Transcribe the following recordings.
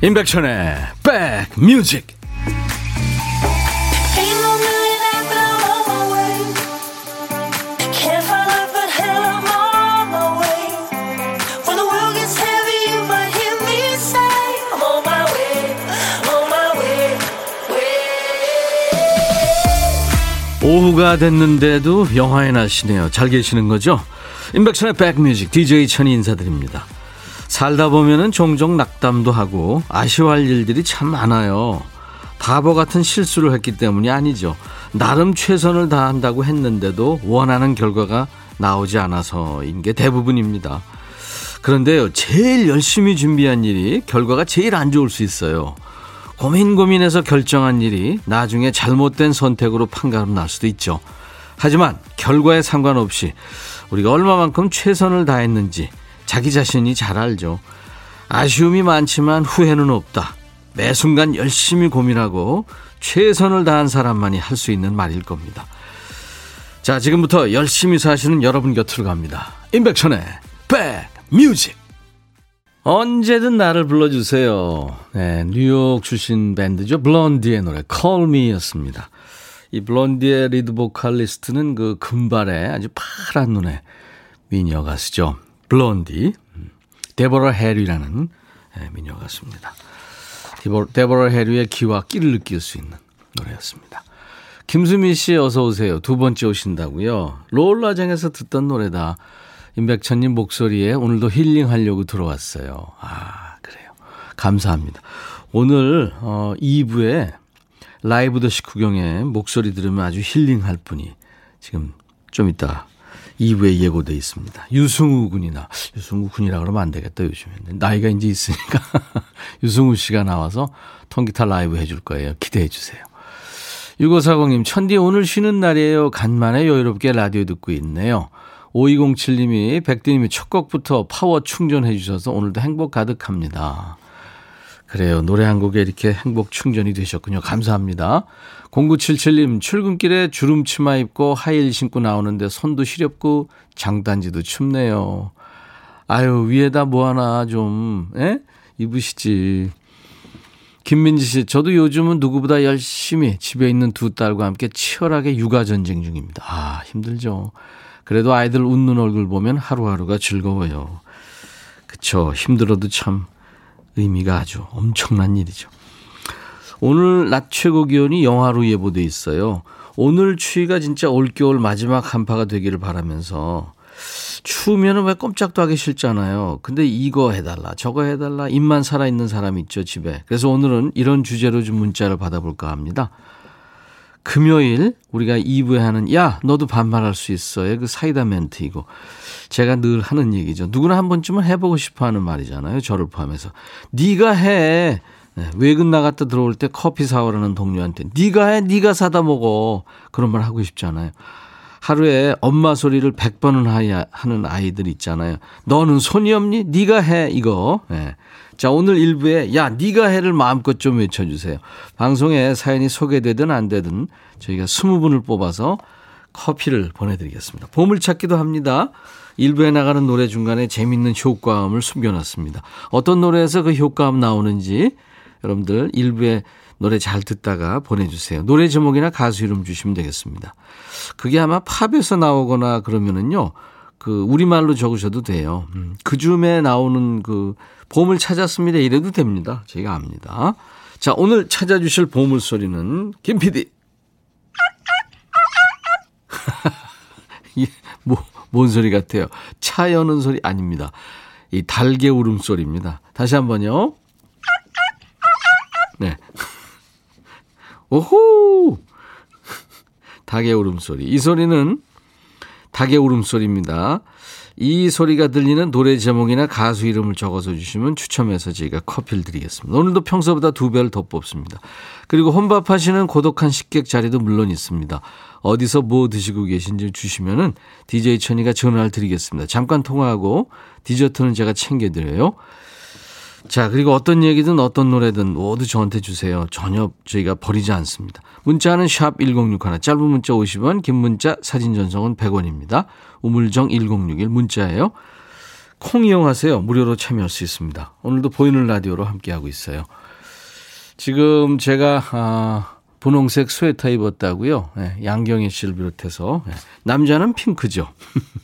임백천의 백뮤직 오후가 됐는데도 영화에 나시네요. 잘 계시는 거죠? 임백천의 백뮤직 DJ 천이 인사드립니다. 살다 보면은 종종 낙담도 하고 아쉬워할 일들이 참 많아요. 바보 같은 실수를 했기 때문이 아니죠. 나름 최선을 다한다고 했는데도 원하는 결과가 나오지 않아서인 게 대부분입니다. 그런데요, 제일 열심히 준비한 일이 결과가 제일 안 좋을 수 있어요. 고민 고민해서 결정한 일이 나중에 잘못된 선택으로 판가름 날 수도 있죠. 하지만 결과에 상관없이 우리가 얼마만큼 최선을 다했는지 자기 자신이 잘 알죠. 아쉬움이 많지만 후회는 없다. 매 순간 열심히 고민하고 최선을 다한 사람만이 할 수 있는 말일 겁니다. 자, 지금부터 열심히 사시는 여러분 곁으로 갑니다. 임백천의 백뮤직. 언제든 나를 불러주세요. 네, 뉴욕 출신 밴드죠. 블론디의 노래 Call Me였습니다. 이 블론디의 리드 보컬리스트는 그 금발의 아주 파란 눈의 미녀 가수죠. 블론디, 데보라 해리라는 예, 미녀 가수입니다. 데보라 해리의 기와 끼를 느낄 수 있는 노래였습니다. 김수미 씨 어서 오세요. 두 번째 오신다고요. 롤라장에서 듣던 노래다. 임백천님 목소리에 오늘도 힐링하려고 들어왔어요. 아 그래요. 감사합니다. 오늘 어 2부에 라이브 더시 구경에 목소리 들으면 아주 힐링할 분이 지금 좀 이따 2부에 예고돼 있습니다. 유승우 군이나 유승우 군이라 그러면 안 되겠다 요즘에 나이가 이제 있으니까 유승우 씨가 나와서 통기타 라이브 해줄 거예요. 기대해 주세요. 6540님 천디 오늘 쉬는 날이에요. 간만에 여유롭게 라디오 듣고 있네요. 5207님이 백디님이 첫 곡부터 파워 충전해 주셔서 오늘도 행복 가득합니다. 그래요. 노래 한 곡에 이렇게 행복 충전이 되셨군요. 감사합니다. 0977님, 출근길에 주름 치마 입고 하이힐 신고 나오는데 손도 시렵고 장단지도 춥네요. 아유, 위에다 뭐 하나 좀, 에? 입으시지. 김민지 씨, 저도 요즘은 누구보다 열심히 집에 있는 두 딸과 함께 치열하게 육아 전쟁 중입니다. 아, 힘들죠. 그래도 아이들 웃는 얼굴 보면 하루하루가 즐거워요. 그쵸. 힘들어도 참 의미가 아주 엄청난 일이죠. 오늘 낮 최고 기온이 영하로 예보돼 있어요. 오늘 추위가 진짜 올겨울 마지막 한파가 되기를 바라면서 추우면 왜 꼼짝도 하기 싫잖아요. 근데 이거 해달라, 저거 해달라, 입만 살아있는 사람 있죠, 집에. 그래서 오늘은 이런 주제로 좀 문자를 받아볼까 합니다. 금요일 우리가 2부에 하는 야 너도 반말할 수 있어요. 그 사이다 멘트 이거 제가 늘 하는 얘기죠. 누구나 한 번쯤은 해보고 싶어하는 말이잖아요. 저를 포함해서 네가 해. 네, 외근 나갔다 들어올 때 커피 사오라는 동료한테 네가 해, 네가 사다 먹어 그런 말 하고 싶잖아요. 하루에 엄마 소리를 100번은 하는 아이들 있잖아요. 너는 손이 없니? 네가 해 이거. 네. 자, 오늘 일부에 야, 네가 해를 마음껏 좀 외쳐 주세요. 방송에 사연이 소개되든 안 되든 저희가 20분을 뽑아서 커피를 보내 드리겠습니다. 보물 찾기도 합니다. 일부에 나가는 노래 중간에 재밌는 효과음을 숨겨 놨습니다. 어떤 노래에서 그 효과음 나오는지 여러분들 일부에 노래 잘 듣다가 보내주세요. 노래 제목이나 가수 이름 주시면 되겠습니다. 그게 아마 팝에서 나오거나 그러면은요, 그 우리말로 적으셔도 돼요. 음, 그 줌에 나오는 그 보물 찾았습니다. 이래도 됩니다. 제가 압니다. 자, 오늘 찾아주실 보물 소리는 김 PD. 뭐, 뭔 소리 같아요? 차 여는 소리 아닙니다. 이 달개 울음소리입니다. 다시 한 번요. 네. 오호! 닭의 울음소리. 이 소리는 닭의 울음소리입니다. 이 소리가 들리는 노래 제목이나 가수 이름을 적어서 주시면 추첨해서 저희가 커피를 드리겠습니다. 오늘도 평소보다 두 배를 더 뽑습니다. 그리고 혼밥하시는 고독한 식객 자리도 물론 있습니다. 어디서 뭐 드시고 계신지 주시면은 DJ 천이가 전화를 드리겠습니다. 잠깐 통화하고 디저트는 제가 챙겨드려요. 자, 그리고 어떤 얘기든 어떤 노래든 모두 저한테 주세요. 전혀 저희가 버리지 않습니다. 문자는 샵 1061, 짧은 문자 50원, 긴 문자 사진 전송은 100원입니다. 우물정 1061 문자예요. 콩 이용하세요. 무료로 참여할 수 있습니다. 오늘도 보이는 라디오로 함께하고 있어요. 지금 제가 아, 분홍색 스웨터 입었다고요. 네, 양경희 씨를 비롯해서 네, 남자는 핑크죠.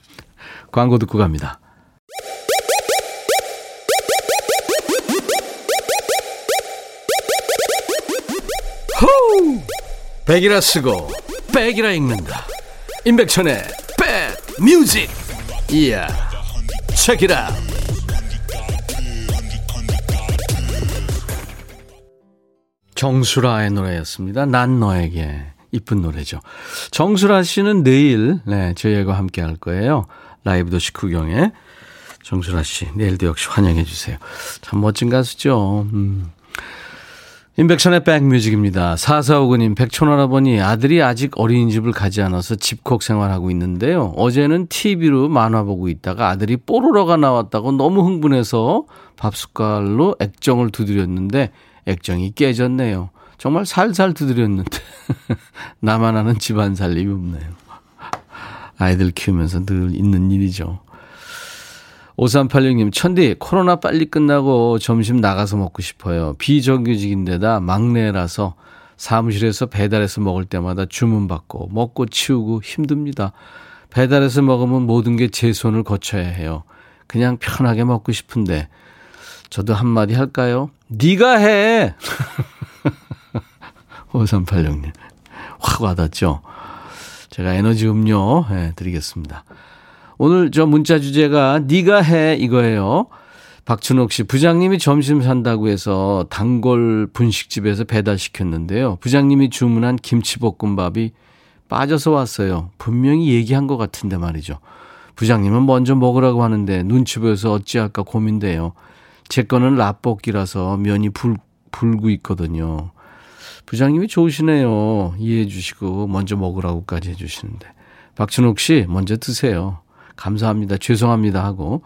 광고 듣고 갑니다. 호우! 백이라 쓰고 백이라 읽는다. 임백천의 백 뮤직. 이야. check it out. 정수라의 노래였습니다. 난 너에게. 이쁜 노래죠. 정수라 씨는 내일, 네, 저희와 함께 할 거예요. 라이브 도시 구경에. 정수라 씨, 내일도 역시 환영해 주세요. 참 멋진 가수죠. 음. 인백션의 백뮤직입니다. 4459님, 백촌할아버니 아들이 아직 어린이집을 가지 않아서 집콕 생활하고 있는데요. 어제는 TV로 만화 보고 있다가 아들이 뽀로로가 나왔다고 너무 흥분해서 밥 숟갈로 액정을 두드렸는데 액정이 깨졌네요. 정말 살살 두드렸는데 나만 아는 집안 살림이 없네요. 아이들 키우면서 늘 있는 일이죠. 5386님, 천디, 코로나 빨리 끝나고 점심 나가서 먹고 싶어요. 비정규직인데다 막내라서 사무실에서 배달해서 먹을 때마다 주문받고 먹고 치우고 힘듭니다. 배달해서 먹으면 모든 게 제 손을 거쳐야 해요. 그냥 편하게 먹고 싶은데 저도 한마디 할까요? 네가 해. 5386님. 확 와닿죠? 제가 에너지 음료 네, 드리겠습니다. 오늘 저 문자 주제가 네가 해 이거예요. 박춘옥 씨, 부장님이 점심 산다고 해서 단골 분식집에서 배달 시켰는데요. 부장님이 주문한 김치볶음밥이 빠져서 왔어요. 분명히 얘기한 것 같은데 말이죠. 부장님은 먼저 먹으라고 하는데 눈치 보여서 어찌할까 고민돼요. 제 거는 라볶이라서 면이 불, 불고 있거든요. 부장님이 좋으시네요. 이해해 주시고 먼저 먹으라고까지 해 주시는데. 박춘옥 씨, 먼저 드세요. 감사합니다. 죄송합니다 하고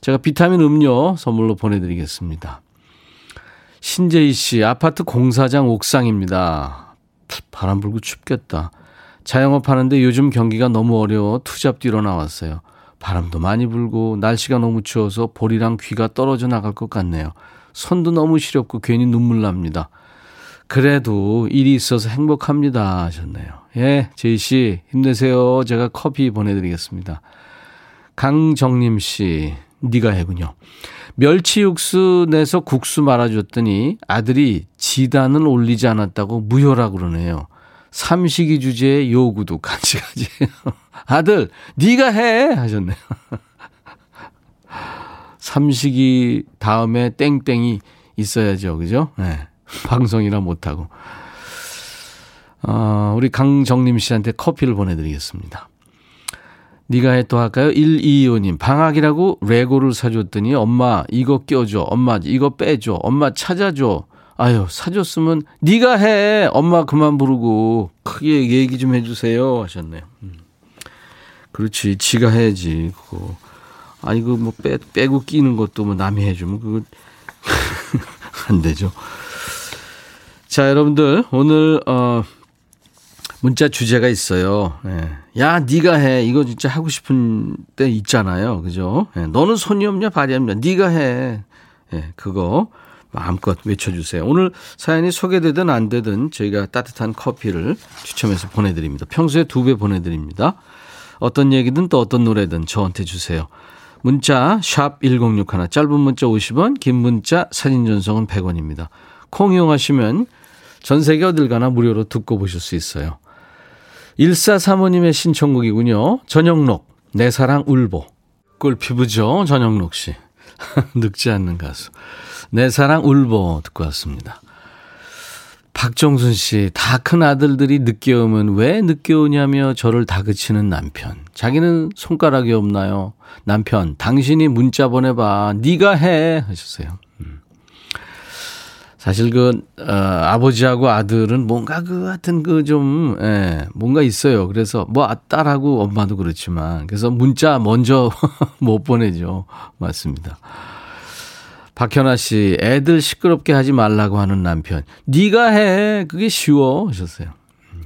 제가 비타민 음료 선물로 보내드리겠습니다. 신재희 씨, 아파트 공사장 옥상입니다. 바람 불고 춥겠다. 자영업 하는데 요즘 경기가 너무 어려워 투잡 뛰러 나왔어요. 바람도 많이 불고 날씨가 너무 추워서 볼이랑 귀가 떨어져 나갈 것 같네요. 손도 너무 시렵고 괜히 눈물 납니다. 그래도 일이 있어서 행복합니다 하셨네요. 예, 제이 씨 힘내세요. 제가 커피 보내드리겠습니다. 강정림 씨, 니가 해군요. 멸치 육수 내서 국수 말아줬더니 아들이 지단은 올리지 않았다고 무효라 그러네요. 삼식이 주제에 요구도 가지. 아들, 니가 해 하셨네요. 삼식이 다음에 땡땡이 있어야죠, 그죠? 네. 방송이라 못하고. 어, 우리 강정림 씨한테 커피를 보내드리겠습니다. 니가 해 또 할까요? 125님, 방학이라고 레고를 사줬더니 엄마 이거 껴줘. 엄마 이거 빼줘. 엄마 찾아줘. 아유, 사줬으면 니가 해. 엄마 그만 부르고 크게 얘기 좀 해주세요. 하셨네요. 음. 그렇지. 지가 해야지. 그거. 아, 이거 뭐 빼, 빼고 끼는 것도 뭐 남이 해주면 그거 안 되죠. 자, 여러분들, 오늘, 어, 문자 주제가 있어요. 네. 야, 네가 해. 이거 진짜 하고 싶은 때 있잖아요. 그죠? 네. 너는 손이 없냐, 발이 없냐. 네가 해. 네, 그거 마음껏 외쳐주세요. 오늘 사연이 소개되든 안 되든 저희가 따뜻한 커피를 추첨해서 보내드립니다. 평소에 두 배 보내드립니다. 어떤 얘기든 또 어떤 노래든 저한테 주세요. 문자 1061, 짧은 문자 50원, 긴 문자 사진 전송은 100원입니다. 콩 이용하시면 전 세계 어딜 가나 무료로 듣고 보실 수 있어요. 1435님의 신청곡이군요. 전영록, 내 사랑 울보. 꿀피부죠, 전영록 씨. 늙지 않는 가수. 내 사랑 울보 듣고 왔습니다. 박정순 씨, 다 큰 아들들이 늦게 오면 왜 늦게 오냐며 저를 다그치는 남편. 자기는 손가락이 없나요? 남편, 당신이 문자 보내봐. 네가 해 하셨어요. 사실 그 어, 아버지하고 아들은 뭔가 그 같은 그좀 예, 뭔가 있어요. 그래서 뭐 아, 딸하고 엄마도 그렇지만 그래서 문자 먼저 못 보내죠. 맞습니다. 박현아 씨, 애들 시끄럽게 하지 말라고 하는 남편. 네가 해. 그게 쉬워 하셨어요. 음.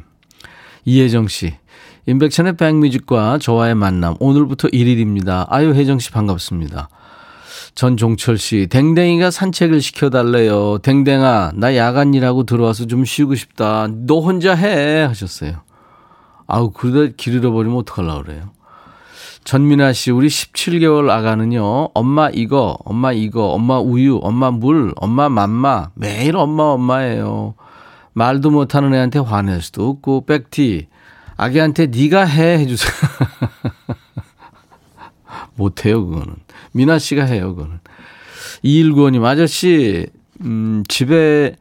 이혜정 씨. 임백천의 백뮤직과 저와의 만남 오늘부터 1일입니다. 아유 혜정 씨 반갑습니다. 전종철 씨, 댕댕이가 산책을 시켜달래요. 댕댕아, 나 야간 일하고 들어와서 좀 쉬고 싶다. 너 혼자 해. 하셨어요. 아우, 그러다 길 잃어버리면 어떡하려고 그래요. 전민아 씨, 우리 17개월 아가는요, 엄마 이거, 엄마 이거, 엄마 우유, 엄마 물, 엄마 맘마, 매일 엄마 엄마예요. 말도 못하는 애한테 화낼 수도 없고, 백티, 아기한테 네가 해 해주세요. 못해요, 그거는. 미나 씨가 해요, 그거는. 219님, 아저씨, 음, 집에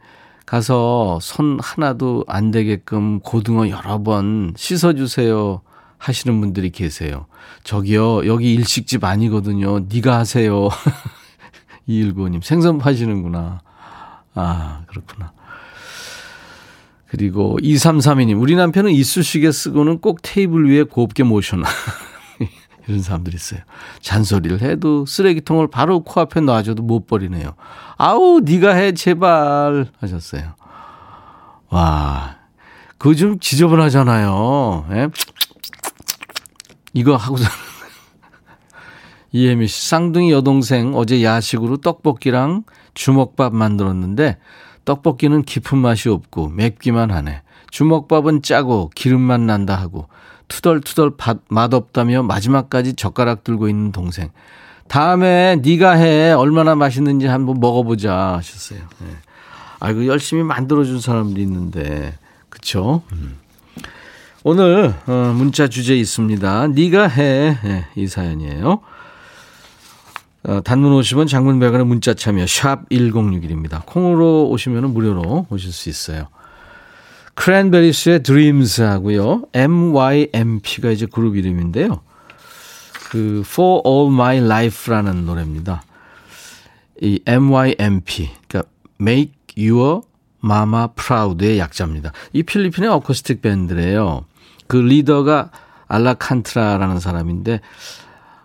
가서 손 하나도 안 되게끔 고등어 여러 번 씻어주세요. 하시는 분들이 계세요. 저기요, 여기 일식집 아니거든요. 네가 하세요. 219님, 생선 파시는구나. 아, 그렇구나. 그리고 2332님, 우리 남편은 이쑤시개 쓰고는 꼭 테이블 위에 곱게 모셔놔. 이런 사람들이 있어요. 잔소리를 해도 쓰레기통을 바로 코앞에 놔줘도 못 버리네요. 아우, 네가 해, 제발. 하셨어요. 와, 그거 좀 지저분하잖아요. 예? 이거 하고서. 이혜미 씨, 쌍둥이 여동생 어제 야식으로 떡볶이랑 주먹밥 만들었는데 떡볶이는 깊은 맛이 없고 맵기만 하네. 주먹밥은 짜고 기름만 난다 하고 투덜투덜 맛없다며 마지막까지 젓가락 들고 있는 동생. 다음에 네가 해 얼마나 맛있는지 한번 먹어보자 하셨어요. 네. 아이고 열심히 만들어준 사람도 있는데 그쵸? 음. 오늘 어, 문자 주제 있습니다. 네가 해. 네, 이 사연이에요. 어, 단문 50원 장문 100원의 문자 참여 샵 1061입니다. 콩으로 오시면 무료로 오실 수 있어요. 크랜베리스의 Dreams 하고요. MYMP가 이제 그룹 이름인데요. 그 For All My Life라는 노래입니다. 이 MYMP, 그러니까 Make Your Mama Proud의 약자입니다. 이 필리핀의 어쿠스틱 밴드래요. 그 리더가 알라칸트라라는 사람인데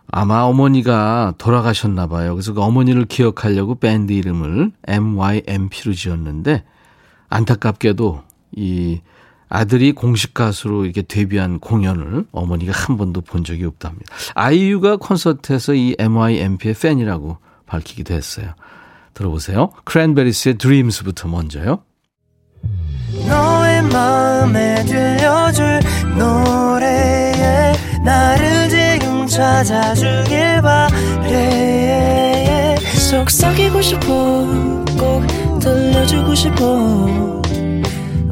아마 어머니가 돌아가셨나 봐요. 그래서 그 어머니를 기억하려고 밴드 이름을 MYMP로 지었는데 안타깝게도 이 아들이 공식 가수로 이렇게 데뷔한 공연을 어머니가 한 번도 본 적이 없답니다. 아이유가 콘서트에서 이 MYMP의 팬이라고 밝히기도 했어요. 들어보세요. 크랜베리스의 드림스부터 먼저요. 너의 마음에 들려줄 노래에 나를 지금 찾아주길 바래 속삭이고 싶어 꼭 들려주고 싶어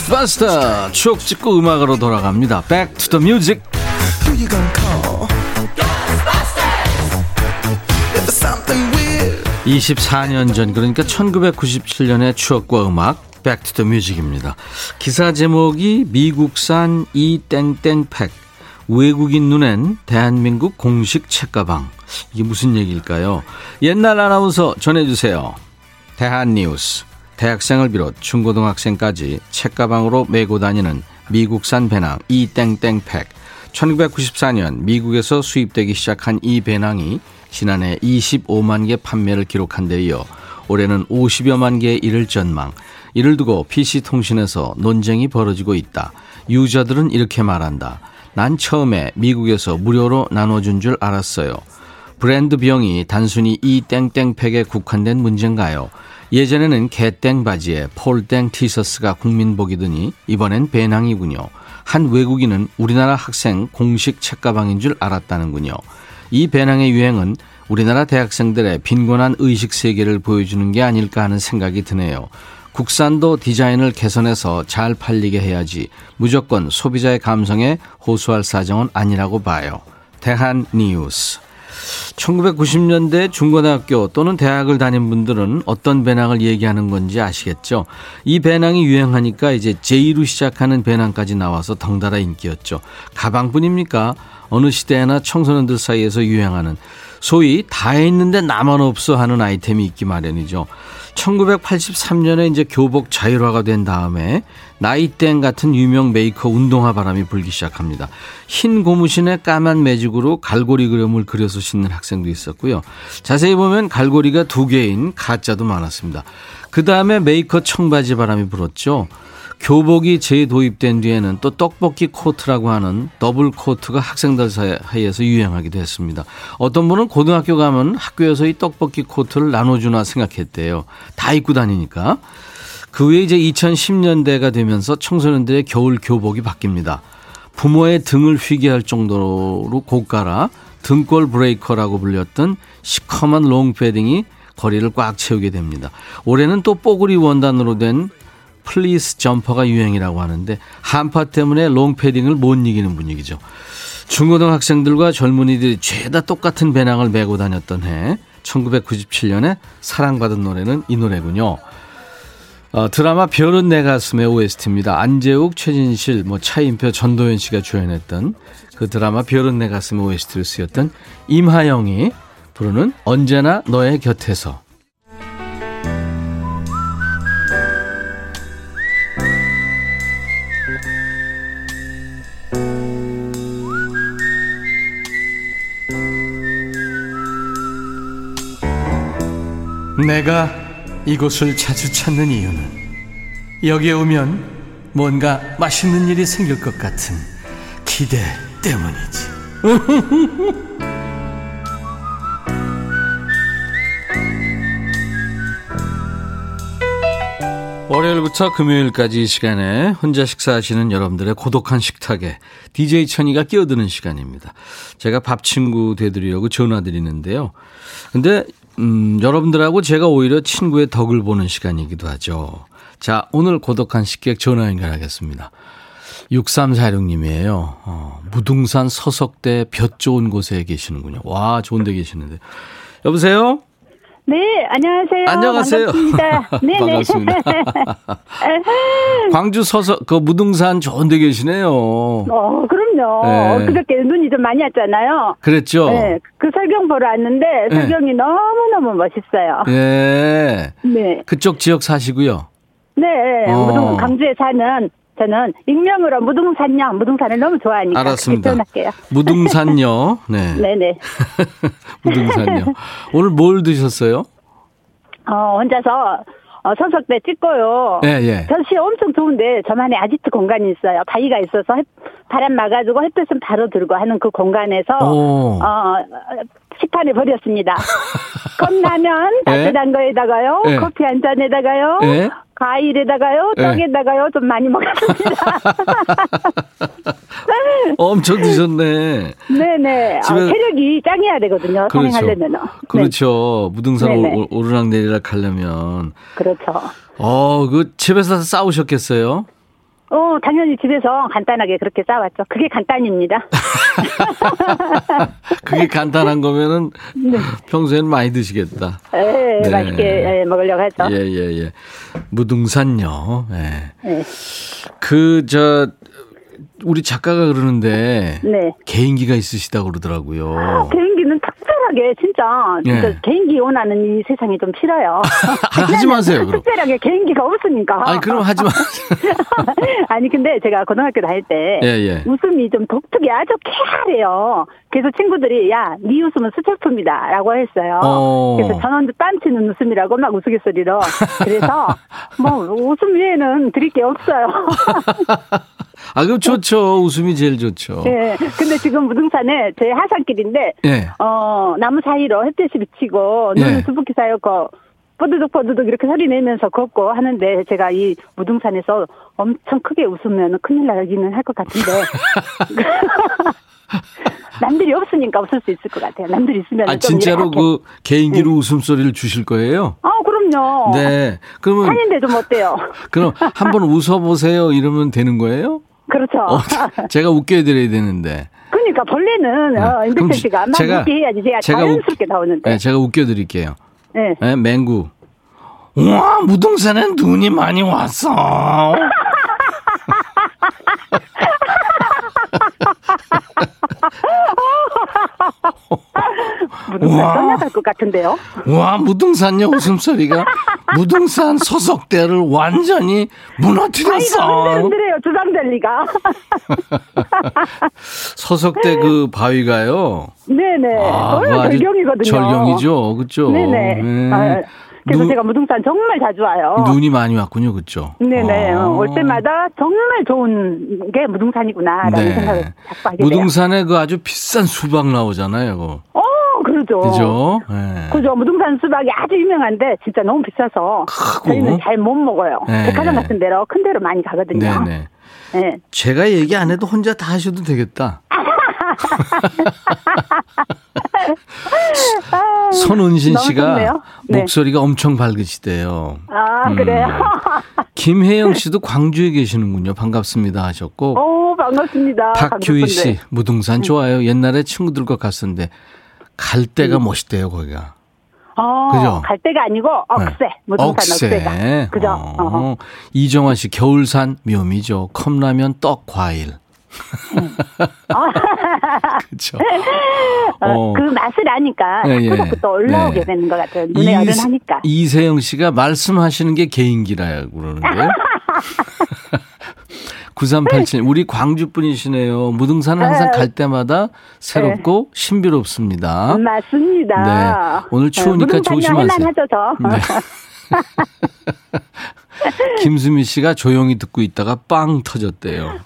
고스트바스터 추억 찍고 음악으로 돌아갑니다. Back to the music. 24년 전 그러니까 1997년의 추억과 음악 Back to the Music입니다. 기사 제목이 미국산 이 땡땡팩 외국인 눈엔 대한민국 공식 책가방 이게 무슨 얘기일까요? 옛날 아나운서 전해주세요. 대한뉴스 대학생을 비롯 중고등학생까지 책가방으로 메고 다니는 미국산 배낭 이 땡땡팩. 1994년 미국에서 수입되기 시작한 이 배낭이 지난해 25만 개 판매를 기록한 데 이어 올해는 50여만 개에 이를 전망. 이를 두고 PC통신에서 논쟁이 벌어지고 있다. 유저들은 이렇게 말한다. 난 처음에 미국에서 무료로 나눠준 줄 알았어요. 브랜드 병이 단순히 이 땡땡팩에 국한된 문제인가요? 예전에는 개땡 바지에 폴땡 티셔츠가 국민복이더니 이번엔 배낭이군요. 한 외국인은 우리나라 학생 공식 책가방인 줄 알았다는군요. 이 배낭의 유행은 우리나라 대학생들의 빈곤한 의식 세계를 보여주는 게 아닐까 하는 생각이 드네요. 국산도 디자인을 개선해서 잘 팔리게 해야지 무조건 소비자의 감성에 호소할 사정은 아니라고 봐요. 대한 뉴스. 1990년대 중고등학교 또는 대학을 다닌 분들은 어떤 배낭을 얘기하는 건지 아시겠죠? 이 배낭이 유행하니까 이제 J로 시작하는 배낭까지 나와서 덩달아 인기였죠. 가방뿐입니까? 어느 시대나 청소년들 사이에서 유행하는 소위 다 있는데 나만 없어 하는 아이템이 있기 마련이죠. 1983년에 이제 교복 자율화가 된 다음에 나이땡 같은 유명 메이커 운동화 바람이 불기 시작합니다. 흰 고무신에 까만 매직으로 갈고리 그림을 그려서 신는 학생도 있었고요. 자세히 보면 갈고리가 두 개인 가짜도 많았습니다. 그 다음에 메이커 청바지 바람이 불었죠. 교복이 재도입된 뒤에는 또 떡볶이 코트라고 하는 더플 코트가 학생들 사이에서 유행하기도 했습니다. 어떤 분은 고등학교 가면 학교에서 이 떡볶이 코트를 나눠주나 생각했대요. 다 입고 다니니까. 그 후에 이제 2010년대가 되면서 청소년들의 겨울 교복이 바뀝니다. 부모의 등을 휘게 할 정도로 고가라 등골 브레이커라고 불렸던 시커먼 롱패딩이 거리를 꽉 채우게 됩니다. 올해는 또 뽀글이 원단으로 된 플리스 점퍼가 유행이라고 하는데 한파 때문에 롱패딩을 못 이기는 분위기죠. 중고등학생들과 젊은이들이 죄다 똑같은 배낭을 메고 다녔던 해 1997년에 사랑받은 노래는 이 노래군요. 어, 드라마 별은 내 가슴의 OST입니다. 안재욱, 최진실, 뭐 차인표, 전도연 씨가 주연했던 그 드라마 별은 내 가슴의 OST를 쓰였던 임하영이 부르는 언제나 너의 곁에서 내가 이곳을 자주 찾는 이유는 여기에 오면 뭔가 맛있는 일이 생길 것 같은 기대 때문이지. 월요일부터 금요일까지 이 시간에 혼자 식사하시는 여러분들의 고독한 식탁에 DJ 천이가 끼어드는 시간입니다. 제가 밥 친구 되드리려고 전화 드리는데요. 근데 음, 여러분들하고 제가 오히려 친구의 덕을 보는 시간이기도 하죠. 자, 오늘 고독한 식객 전화 연결하겠습니다. 6346님이에요. 어, 무등산 서석대 볕 좋은 곳에 계시는군요. 와, 좋은 데 계시는데. 여보세요? 네, 안녕하세요. 안녕하세요. 반갑습니다. 네, 반갑습니다. 광주 서서 그 무등산 좋은 데 계시네요. 어, 그럼요. 네. 그저께 눈이 좀 많이 왔잖아요. 그랬죠. 네, 그 설경 보러 왔는데 네. 설경이 네. 너무너무 멋있어요. 네. 네. 그쪽 지역 사시고요. 네, 어. 무등 강주에 사는 저는 익명으로 무등산녀, 무등산을 너무 좋아하니까. 알았습니다. 할게요. 무등산녀. 네. 네네. 무등산녀. 오늘 뭘 드셨어요? 어, 혼자서 어, 선석대 찍고요. 예, 예. 전시 엄청 좋은데 저만의 아지트 공간이 있어요. 바위가 있어서 햇, 바람 막아주고 햇볕은 바로 들고 하는 그 공간에서 오. 어, 식판에 버렸습니다. 컵라면 예? 따뜻한 거에다가요. 예. 커피 한 잔에다가요. 예? 과일에다가요, 예. 떡에다가요, 좀 많이 먹었습니다. 엄청 드셨네. 네네. 아, 집에... 아, 체력이 짱이야 되거든요. 그렇죠. 성행하려면. 그렇죠. 네. 무등산 오, 오르락 내리락 하려면. 그렇죠. 어, 그 집에서 싸우셨겠어요? 어, 당연히 집에서 간단하게 그렇게 싸왔죠. 그게 간단입니다. 그게 간단한 거면은 네. 평소에는 많이 드시겠다. 네, 네. 맛있게 예, 먹으려고 하죠. 예, 예, 예. 무등산요. 예. 네. 그, 저, 우리 작가가 그러는데 네. 개인기가 있으시다고 그러더라고요. 아, 개인기는 특별하게 진짜 진짜 네. 개인기 원하는 이 세상이 좀 싫어요. 하지 마세요. 그럼. 특별하게 개인기가 없으니까. 아니 그럼 하지 마세요. 아니 근데 제가 고등학교 다닐 때 예, 예. 웃음이 좀 독특해 아주 쾌활해요. 그래서 친구들이 야네 웃음은 수첩품이다라고 했어요. 어. 그래서 전원도 딴치는 웃음이라고 막 우스갯소리로. 그래서 뭐 웃음 외에는 드릴 게 없어요. 아, 그럼 좋죠. 웃음이 제일 좋죠. 네. 근데 지금 무등산에 제 하산길인데, 네. 어, 나무 사이로 햇볕이 비치고, 눈은 네. 수북히 쌓였고, 뽀드득 뽀드득 이렇게 소리 내면서 걷고 하는데, 제가 이 무등산에서 엄청 크게 웃으면 큰일 나기는 할 것 같은데. 남들이 없으니까 웃을 수 있을 것 같아요. 남들이 있으면. 아, 진짜로 그 개인기로 네. 웃음소리를 주실 거예요? 아, 그럼요. 네. 그러면. 산인데 좀 어때요? 그럼 한번 웃어보세요. 이러면 되는 거예요? 그렇죠. 어, 제가 웃게 해드려야 되는데. 그러니까 벌레는 네. 어, 임백천 씨가 막 제가, 웃게 해야지 제가, 제가 자연스럽게 나오는데. 네, 제가 웃겨 드릴게요. 네. 네, 맹구. 와 무등산에 눈이 많이 왔어. 무등산 떠나갈 것 같은데요? 와, 무등산요 웃음소리가 무등산 소속대를 완전히 무너뜨렸어. 아이고, 흔들흔들해요 주상절리가. 소속대 그 바위가요? 네네. 아, 절경이거든요. 절경이죠, 그죠? 네네. 네. 아, 그래서 눈, 제가 무등산 정말 자주 와요. 눈이 많이 왔군요, 그렇죠? 네네. 아. 올 때마다 정말 좋은 게 무등산이구나라는 네. 생각을 자꾸 하게 무등산에 돼요. 그 아주 비싼 수박 나오잖아요, 그거. 어, 그러죠. 그죠? 네. 그죠. 무등산 수박이 아주 유명한데 진짜 너무 비싸서 크고. 저희는 잘 못 먹어요. 네. 백화점 같은 데로 큰 데로 많이 가거든요. 네네. 네. 제가 얘기 안 해도 혼자 다 하셔도 되겠다. 손은신 씨가 네. 목소리가 엄청 밝으시대요. 아, 음. 그래요? 김혜영 씨도 광주에 계시는군요. 반갑습니다 하셨고. 오, 반갑습니다. 박규희 씨, 무등산 좋아요. 옛날에 친구들과 갔었는데 갈 음. 멋있대요, 거기가. 어, 그죠? 갈 데가 아니고 억새, 네. 무등산 억새. 억새가. 그죠? 어. 이정화 씨, 겨울산 묘미죠. 컵라면, 떡, 과일. 그렇죠. 어, 그 맛을 아니까 예, 자꾸자꾸 또 올라오게 네. 되는 것 같아요. 눈에 어른하니까. 이세영 씨가 말씀하시는 게 개인기라고 그러는데요. 9387 우리 광주 분이시네요. 무등산은 항상 네. 갈 때마다 새롭고 네. 신비롭습니다. 맞습니다. 네. 오늘 추우니까 조심하세요. 하죠, 저. 네. 김수미 씨가 조용히 듣고 있다가 빵 터졌대요.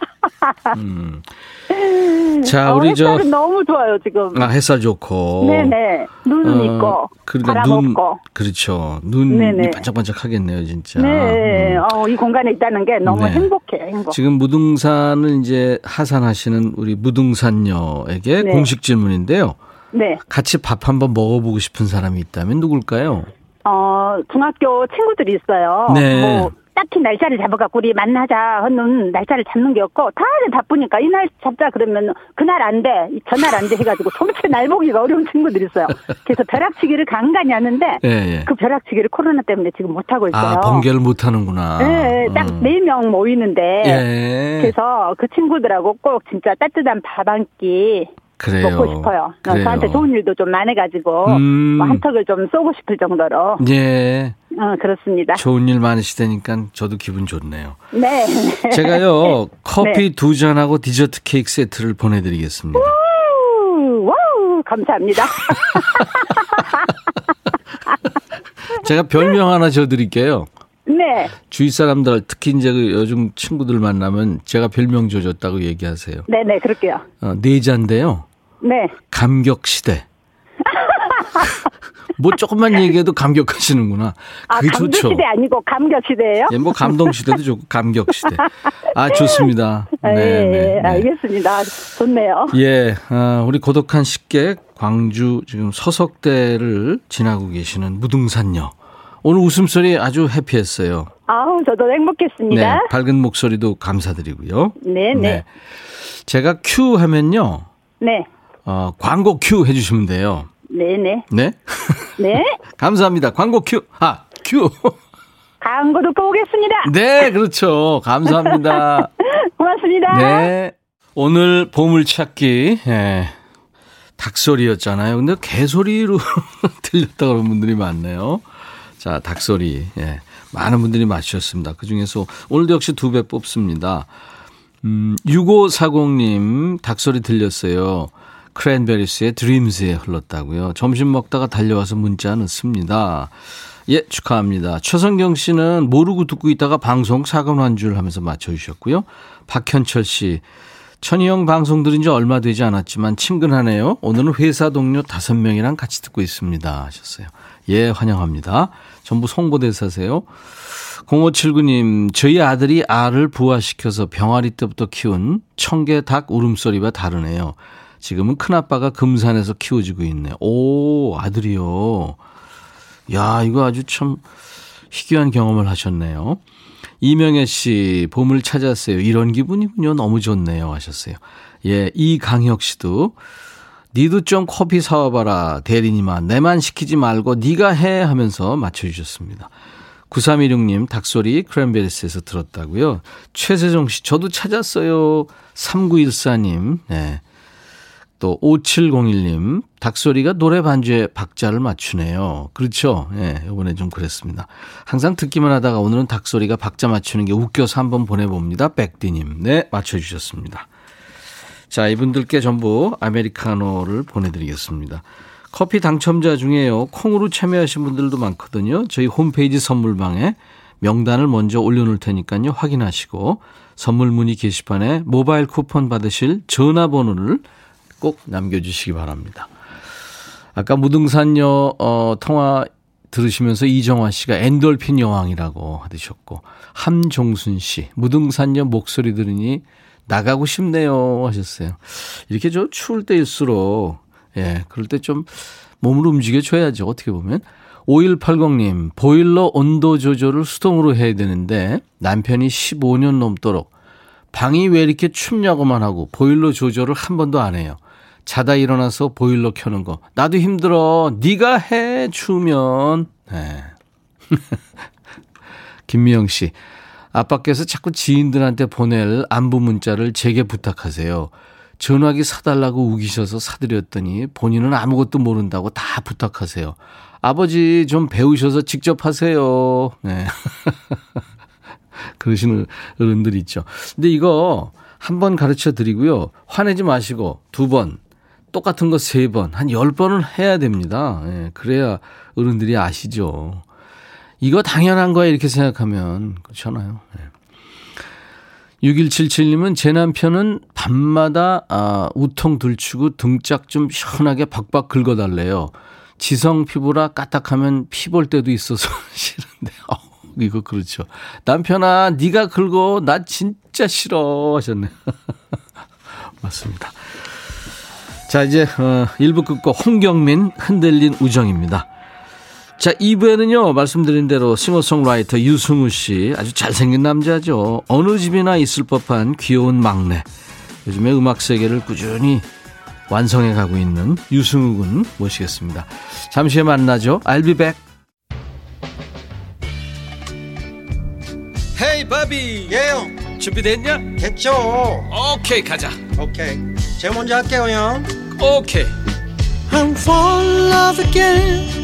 음. 자, 어, 우리 저 너무 좋아요 지금. 아 햇살 좋고. 네네. 눈은 어, 있고. 그러니까 눈 없고. 그렇죠. 눈이 네네. 반짝반짝하겠네요 진짜. 네. 음. 어, 이 공간에 있다는 게 너무 네. 행복해요. 행복. 지금 무등산을 이제 하산하시는 우리 무등산녀에게 네. 공식 질문인데요. 네. 같이 밥 한번 먹어보고 싶은 사람이 있다면 누굴까요? 어 중학교 친구들이 있어요. 네. 뭐 딱히 날짜를 잡아갖고 우리 만나자 하는 날짜를 잡는 게 없고 다들 바쁘니까 이날 잡자 그러면 그날 안 돼, 전날 안 돼 해가지고 도무지 날 보기가 어려운 친구들이 있어요. 그래서 벼락치기를 간간히 하는데 예, 예. 그 벼락치기를 코로나 때문에 지금 못 하고 있어요. 아 번개를 못 하는구나. 네, 딱 네명 음. 모이는데 예. 그래서 그 친구들하고 꼭 진짜 따뜻한 밥 한 끼 그래요. 먹고 싶어요. 그래요. 저한테 좋은 일도 좀 많아가지고 음. 뭐 한턱을 좀 쏘고 싶을 정도로. 예. 어, 그렇습니다. 좋은 일 많으시다니까 저도 기분 좋네요. 네. 제가요 커피 네. 두 잔하고 디저트 케이크 세트를 보내드리겠습니다. 우, wow, 감사합니다. 제가 별명 하나 줘드릴게요. 네. 주위 사람들 특히 이제 그 요즘 친구들 만나면 제가 별명 줘줬다고 얘기하세요. 네네 네, 그럴게요. 어, 네자인데요. 네. 감격 시대. 뭐 조금만 얘기해도 감격하시는구나. 아, 그게 감격 좋죠. 시대 아니고 감격 시대예요? 예, 뭐 감동 시대도 좋고 감격 시대. 아 좋습니다. 네, 네, 네, 네. 알겠습니다. 좋네요. 예, 아, 우리 고독한 식객 광주 지금 서석대를 지나고 계시는 무등산녀. 오늘 웃음소리 아주 해피했어요. 아우, 저도 행복했습니다. 네, 밝은 목소리도 감사드리고요. 네, 네. 네. 제가 큐 하면요. 네. 어, 광고 큐 해주시면 돼요. 네네. 네? 네. 감사합니다. 광고 큐. 아, 큐. 광고 듣고 오겠습니다. 네, 그렇죠. 감사합니다. 고맙습니다. 네. 오늘 보물찾기, 예. 닭소리였잖아요. 근데 개소리로 들렸다 그런 분들이 많네요. 자, 닭소리. 예. 많은 분들이 맞추셨습니다. 그 중에서 오늘도 역시 두 배 뽑습니다. 음, 6540님, 닭소리 들렸어요. 크랜베리스의 드림즈에 흘렀다고요. 점심 먹다가 달려와서 문자 넣습니다. 예, 축하합니다. 최성경 씨는 모르고 듣고 있다가 방송 사건 한줄 하면서 맞춰주셨고요. 박현철 씨, 천희영 방송 들은 지 얼마 되지 않았지만 친근하네요. 오늘은 회사 동료 다섯 명이랑 같이 듣고 있습니다. 하셨어요. 예, 환영합니다. 전부 송보대사세요. 0579님, 저희 아들이 알을 부화시켜서 병아리 때부터 키운 청개 닭 울음소리와 다르네요. 지금은 큰아빠가 금산에서 키워지고 있네. 오, 아들이요. 야, 이거 아주 참 희귀한 경험을 하셨네요. 이명애 씨, 봄을 찾았어요. 이런 기분이군요. 너무 좋네요. 하셨어요. 예, 이강혁 씨도 니도 좀 커피 사와봐라. 대리님아, 내만 시키지 말고 니가 해 하면서 맞춰주셨습니다. 9316님, 닭소리 크랜베리스에서 들었다고요. 최세정 씨, 저도 찾았어요. 3914님, 네. 또 5701님, 닭소리가 노래 반주에 박자를 맞추네요. 그렇죠. 예, 네, 이번에 좀 그랬습니다. 항상 듣기만 하다가 오늘은 닭소리가 박자 맞추는 게 웃겨서 한번 보내봅니다. 백디님. 네, 맞춰주셨습니다. 자, 이분들께 전부 아메리카노를 보내드리겠습니다. 커피 당첨자 중에요. 콩으로 참여하신 분들도 많거든요. 저희 홈페이지 선물방에 명단을 먼저 올려놓을 테니까요. 확인하시고 선물 문의 게시판에 모바일 쿠폰 받으실 전화번호를 꼭 남겨주시기 바랍니다. 아까 무등산여 어, 통화 들으시면서 이정화 씨가 엔돌핀 여왕이라고 하셨고 함종순 씨 무등산여 목소리 들으니 나가고 싶네요 하셨어요. 이렇게 좀 추울 때일수록 예, 그럴 때 좀 몸을 움직여 줘야죠. 어떻게 보면. 5180님, 보일러 온도 조절을 수동으로 해야 되는데 남편이 15년 넘도록 방이 왜 이렇게 춥냐고만 하고 보일러 조절을 한 번도 안 해요. 자다 일어나서 보일러 켜는 거. 나도 힘들어. 네가 해 추우면. 네. 김미영 씨. 아빠께서 자꾸 지인들한테 보낼 안부 문자를 제게 부탁하세요. 전화기 사달라고 우기셔서 사드렸더니 본인은 아무것도 모른다고 다 부탁하세요. 아버지 좀 배우셔서 직접 하세요. 네. 그러시는 어른들 있죠. 근데 이거 한 번 가르쳐 드리고요. 화내지 마시고 두 번, 똑같은 거 세 번, 한 열 번을 해야 됩니다. 네. 그래야 어른들이 아시죠. 이거 당연한 거야 이렇게 생각하면 그렇잖아요. 네. 6177님은 제 남편은 밤마다 아, 우통 들추고 등짝 좀 시원하게 박박 긁어달래요. 지성 피부라 까딱하면 피볼 때도 있어서 싫은데. 어, 이거 그렇죠. 남편아 네가 긁어 나 진짜 싫어 하셨네. 맞습니다. 자 이제 어, 1부 끝곡 홍경민 흔들린 우정입니다. 자, 2부에는요, 말씀드린 대로 싱어송라이터 유승우 씨, 아주 잘생긴 남자죠. 어느 집이나 있을 법한 귀여운 막내. 요즘에 음악 세계를 꾸준히 완성해 가고 있는 유승우 군 모시겠습니다. 잠시 후에 만나죠. I'll be back. 헤이 바비 예영 준비됐냐? 됐죠 오케이 가자 오케이 제가 먼저 할게요 형 오케이 I'm fall in love again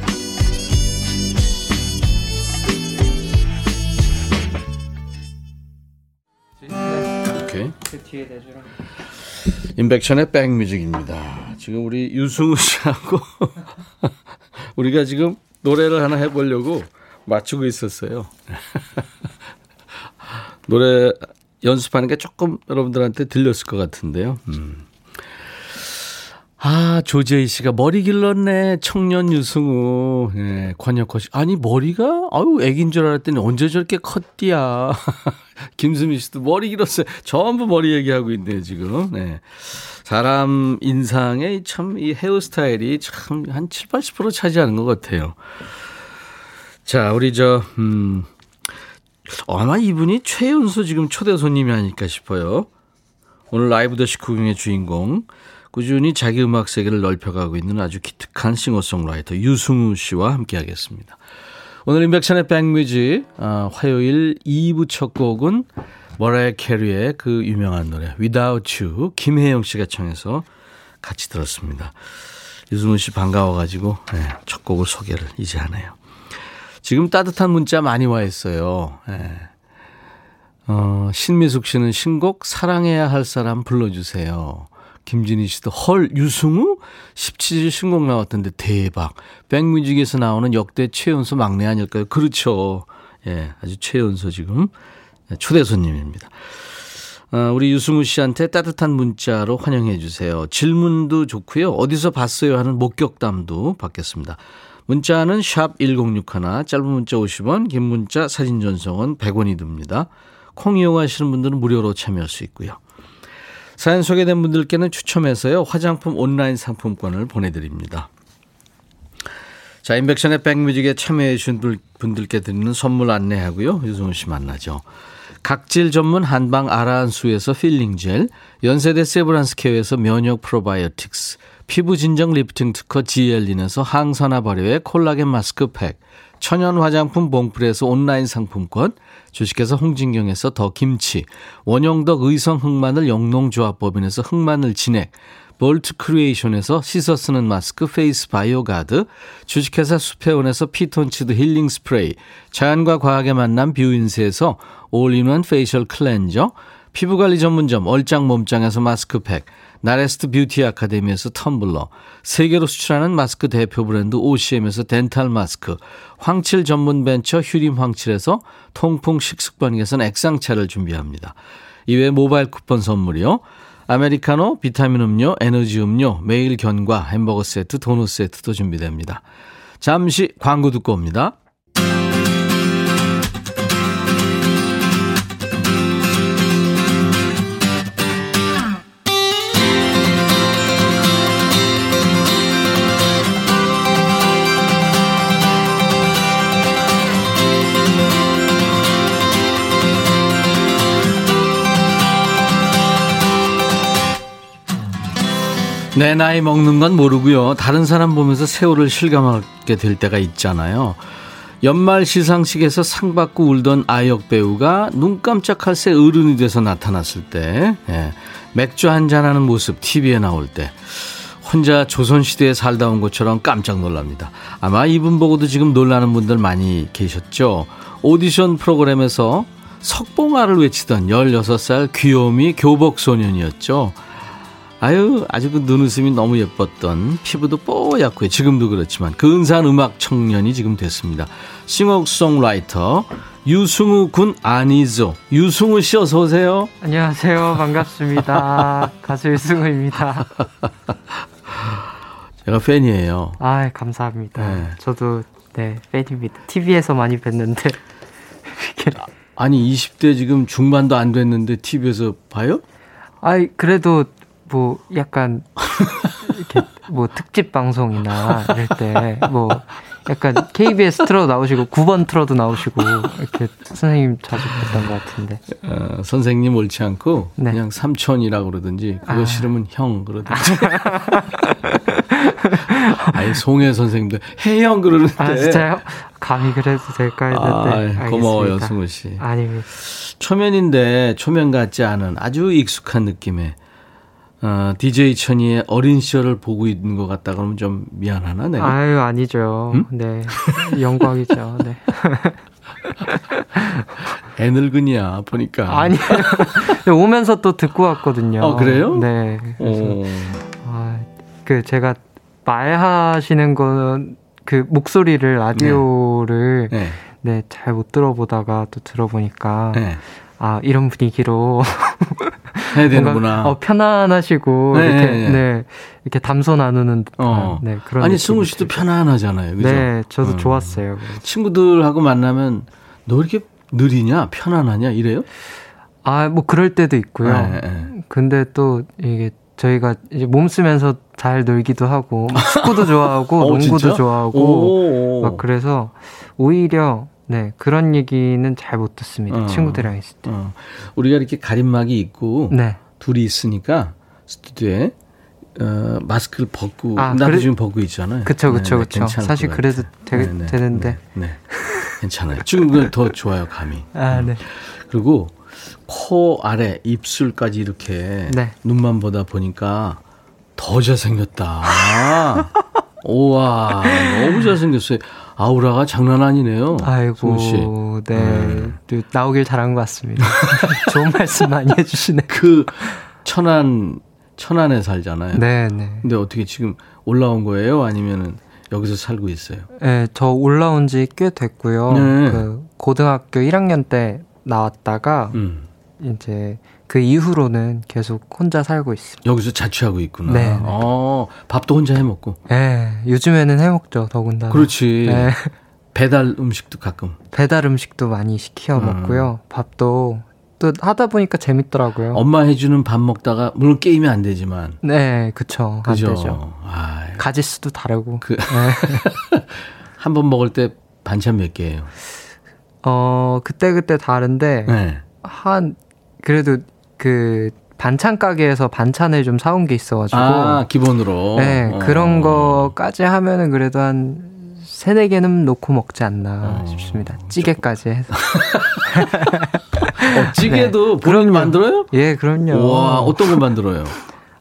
오케이. 인백션의 백뮤직입니다. 지금 우리 유승우 씨하고 우리가 지금 노래를 하나 해보려고 맞추고 있었어요. 노래 연습하는 게 조금 여러분들한테 들렸을 것 같은데요. 음. 아, 조재희 씨가 머리 길렀네. 청년 유승우. 예, 권혁호 씨. 아니, 머리가, 아유, 애긴 줄 알았더니 언제 저렇게 컸디야. 김수미 씨도 머리 길었어요. 전부 머리 얘기하고 있네요, 지금. 네. 사람 인상에 참 이 헤어스타일이 참 한 7, 80% 차지하는 것 같아요. 자, 우리 저, 음, 아마 이분이 최연소 지금 초대 손님이 아닐까 싶어요. 오늘 라이브 더 시쿠경의 주인공. 꾸준히 자기 음악 세계를 넓혀가고 있는 아주 기특한 싱어송라이터 유승우 씨와 함께하겠습니다. 오늘 인백션의 백뮤직 어, 화요일 2부 첫 곡은 머라이 캐리의 그 유명한 노래 Without You 김혜영 씨가 청해서 같이 들었습니다. 유승우 씨 반가워가지고 네, 첫 곡을 소개를 이제 하네요. 지금 따뜻한 문자 많이 와 있어요. 네. 어, 신미숙 씨는 신곡 사랑해야 할 사람 불러주세요. 김진희 씨도 헐 유승우 17일 신곡 나왔던데 대박. 백뮤직에서 나오는 역대 최연소 막내 아닐까요? 그렇죠. 예, 아주 최연소 지금 초대 손님입니다. 어, 우리 유승우 씨한테 따뜻한 문자로 환영해 주세요. 질문도 좋고요. 어디서 봤어요 하는 목격담도 받겠습니다. 문자는 샵 1061, 짧은 문자 50원, 긴 문자 사진 전송은 100원이 듭니다. 콩 이용하시는 분들은 무료로 참여할 수 있고요. 사연 소개된 분들께는 추첨해서요. 화장품 온라인 상품권을 보내드립니다. 자, 임백천의 백뮤직에 참여해 주신 분들께 드리는 선물 안내하고요. 유승우 씨 만나죠. 각질 전문 한방 아라한수에서 필링 젤, 연세대 세브란스 케어에서 면역 프로바이오틱스, 피부 진정 리프팅 특허 지엘린에서 항산화 발효의 콜라겐 마스크팩, 천연 화장품 봉프에서 온라인 상품권, 주식회사 홍진경에서 더 김치, 원형덕 의성 흑마늘 영농조합법인에서 흑마늘 진액, 볼트 크리에이션에서 씻어 쓰는 마스크 페이스 바이오 가드, 주식회사 수페온에서 피톤치드 힐링 스프레이, 자연과 과학의 만남 뷰인스에서 올인원 페이셜 클렌저, 피부관리 전문점 얼짱 몸짱에서 마스크팩, 나레스트 뷰티 아카데미에서 텀블러, 세계로 수출하는 마스크 대표 브랜드 OCM에서 덴탈 마스크, 황칠 전문 벤처 휴림 황칠에서 통풍 식습관에서는 액상차를 준비합니다. 이외에 모바일 쿠폰 선물이요. 아메리카노, 비타민 음료, 에너지 음료, 매일 견과, 햄버거 세트, 도넛 세트도 준비됩니다. 잠시 광고 듣고 옵니다. 내 나이 먹는 건 모르고요. 다른 사람 보면서 세월을 실감하게 될 때가 있잖아요. 연말 시상식에서 상 받고 울던 아역 배우가 눈 깜짝할 새 어른이 돼서 나타났을 때, 예, 맥주 한잔 하는 모습 TV에 나올 때, 혼자 조선시대에 살다 온 것처럼 깜짝 놀랍니다. 아마 이분 보고도 지금 놀라는 분들 많이 계셨죠? 오디션 프로그램에서 석봉아를 외치던 16살 귀요미 교복 소년이었죠. 아유, 아주 그 눈웃음이 너무 예뻤던 피부도 뽀얗고요. 지금도 그렇지만 근사한 음악 청년이 지금 됐습니다. 싱어송라이터 유승우 군 아니죠. 유승우 씨 어서 오세요. 안녕하세요. 반갑습니다. 가수 유승우입니다. 제가 팬이에요. 아, 감사합니다. 네. 저도 네, 팬입니다. TV에서 많이 뵀는데 아니 20대 지금 중반도 안 됐는데 TV에서 봐요? 아이 그래도 뭐 약간 이렇게 뭐 특집 방송이나 이럴 때 뭐 약간 KBS 틀어 나오시고 9번 틀어도 나오시고 이렇게 선생님 자주 봤던 것 같은데. 어, 선생님 옳지 않고 네. 그냥 삼촌이라 그러든지 그거 아. 싫으면 형 그러든지. 아니 송혜 선생님도 해형 그러는데. 아 진짜요? 감히 그래도 될까 했는데. 아, 고마워요 승우 씨. 아닙니다. 초면인데 초면 같지 않은 아주 익숙한 느낌의 어, DJ 천이의 어린 시절을 보고 있는 것 같다 그러면 좀 미안하나 내가? 아유 아니죠. 음? 네 영광이죠. 네. 애 늙은이야 보니까. 아니요. 오면서 또 듣고 왔거든요. 어 그래요? 네. 그래서 아, 그 제가 말하시는 거는 그 목소리를 라디오를 네, 네. 잘 못 들어보다가 또 들어보니까 네. 아 이런 분위기로 해야 되는구나. 어, 편안하시고 네, 이렇게 네, 네. 이렇게 담소 나누는 듯한 어. 네, 그런 아니 승우 씨도 편안하잖아요. 그죠? 네, 저도 어. 좋았어요. 친구들하고 만나면 너 이렇게 느리냐, 편안하냐 이래요? 아, 뭐 그럴 때도 있고요. 네, 네. 근데 또 이게 저희가 이제 몸 쓰면서 잘 놀기도 하고 축구도 좋아하고 어, 농구도 진짜? 좋아하고 오. 막 그래서 오히려 네, 그런 얘기는 잘 못 듣습니다. 어, 친구들이랑 있을 때. 어. 우리가 이렇게 가림막이 있고 네. 둘이 있으니까 스튜디오에 어, 마스크를 벗고 아, 나도 그래, 지금 벗고 있잖아요. 그쵸, 그쵸, 네, 그쵸. 사실 그래도 되, 네, 네, 되는데. 네, 네. 괜찮아요. 지금 더 좋아요, 감이. 아, 네. 그리고 코 아래 입술까지 이렇게 네. 눈만 보다 보니까 더 잘생겼다. 우와, 너무 잘생겼어요. 아우라가 장난 아니네요. 아이고, 네. 네. 나오길 잘한 것 같습니다. 좋은 말씀 많이 해주시네. 그 천안 천안에 살잖아요. 네, 네. 근데 어떻게 지금 올라온 거예요? 아니면은 여기서 살고 있어요? 네, 저 올라온 지 꽤 됐고요. 네. 그 고등학교 1학년 때 나왔다가 음. 이제 그 이후로는 계속 혼자 살고 있습니다. 여기서 자취하고 있구나. 네. 어, 밥도 혼자 해 먹고. 네, 요즘에는 해 먹죠, 더군다나. 그렇지. 네. 배달 음식도 가끔. 배달 음식도 많이 시켜 음. 먹고요. 밥도 또 하다 보니까 재밌더라고요. 엄마 해주는 밥 먹다가 물론 게임이 안 되지만. 네, 그쵸. 그죠? 안 되죠. 아이. 가지수도 다르고. 그 네. 한번 먹을 때 반찬 몇 개예요? 어 그때 그때 다른데 네. 한 그래도 그 반찬 가게에서 반찬을 좀 사온 게 있어가지고 아 기본으로 네 어. 그런 거까지 하면은 그래도 한 세네 개는 놓고 먹지 않나 어. 싶습니다. 찌개까지 해서. 어, 찌개도 네. 본인 만들어요? 예, 그럼요. 와, 어떤 거 만들어요?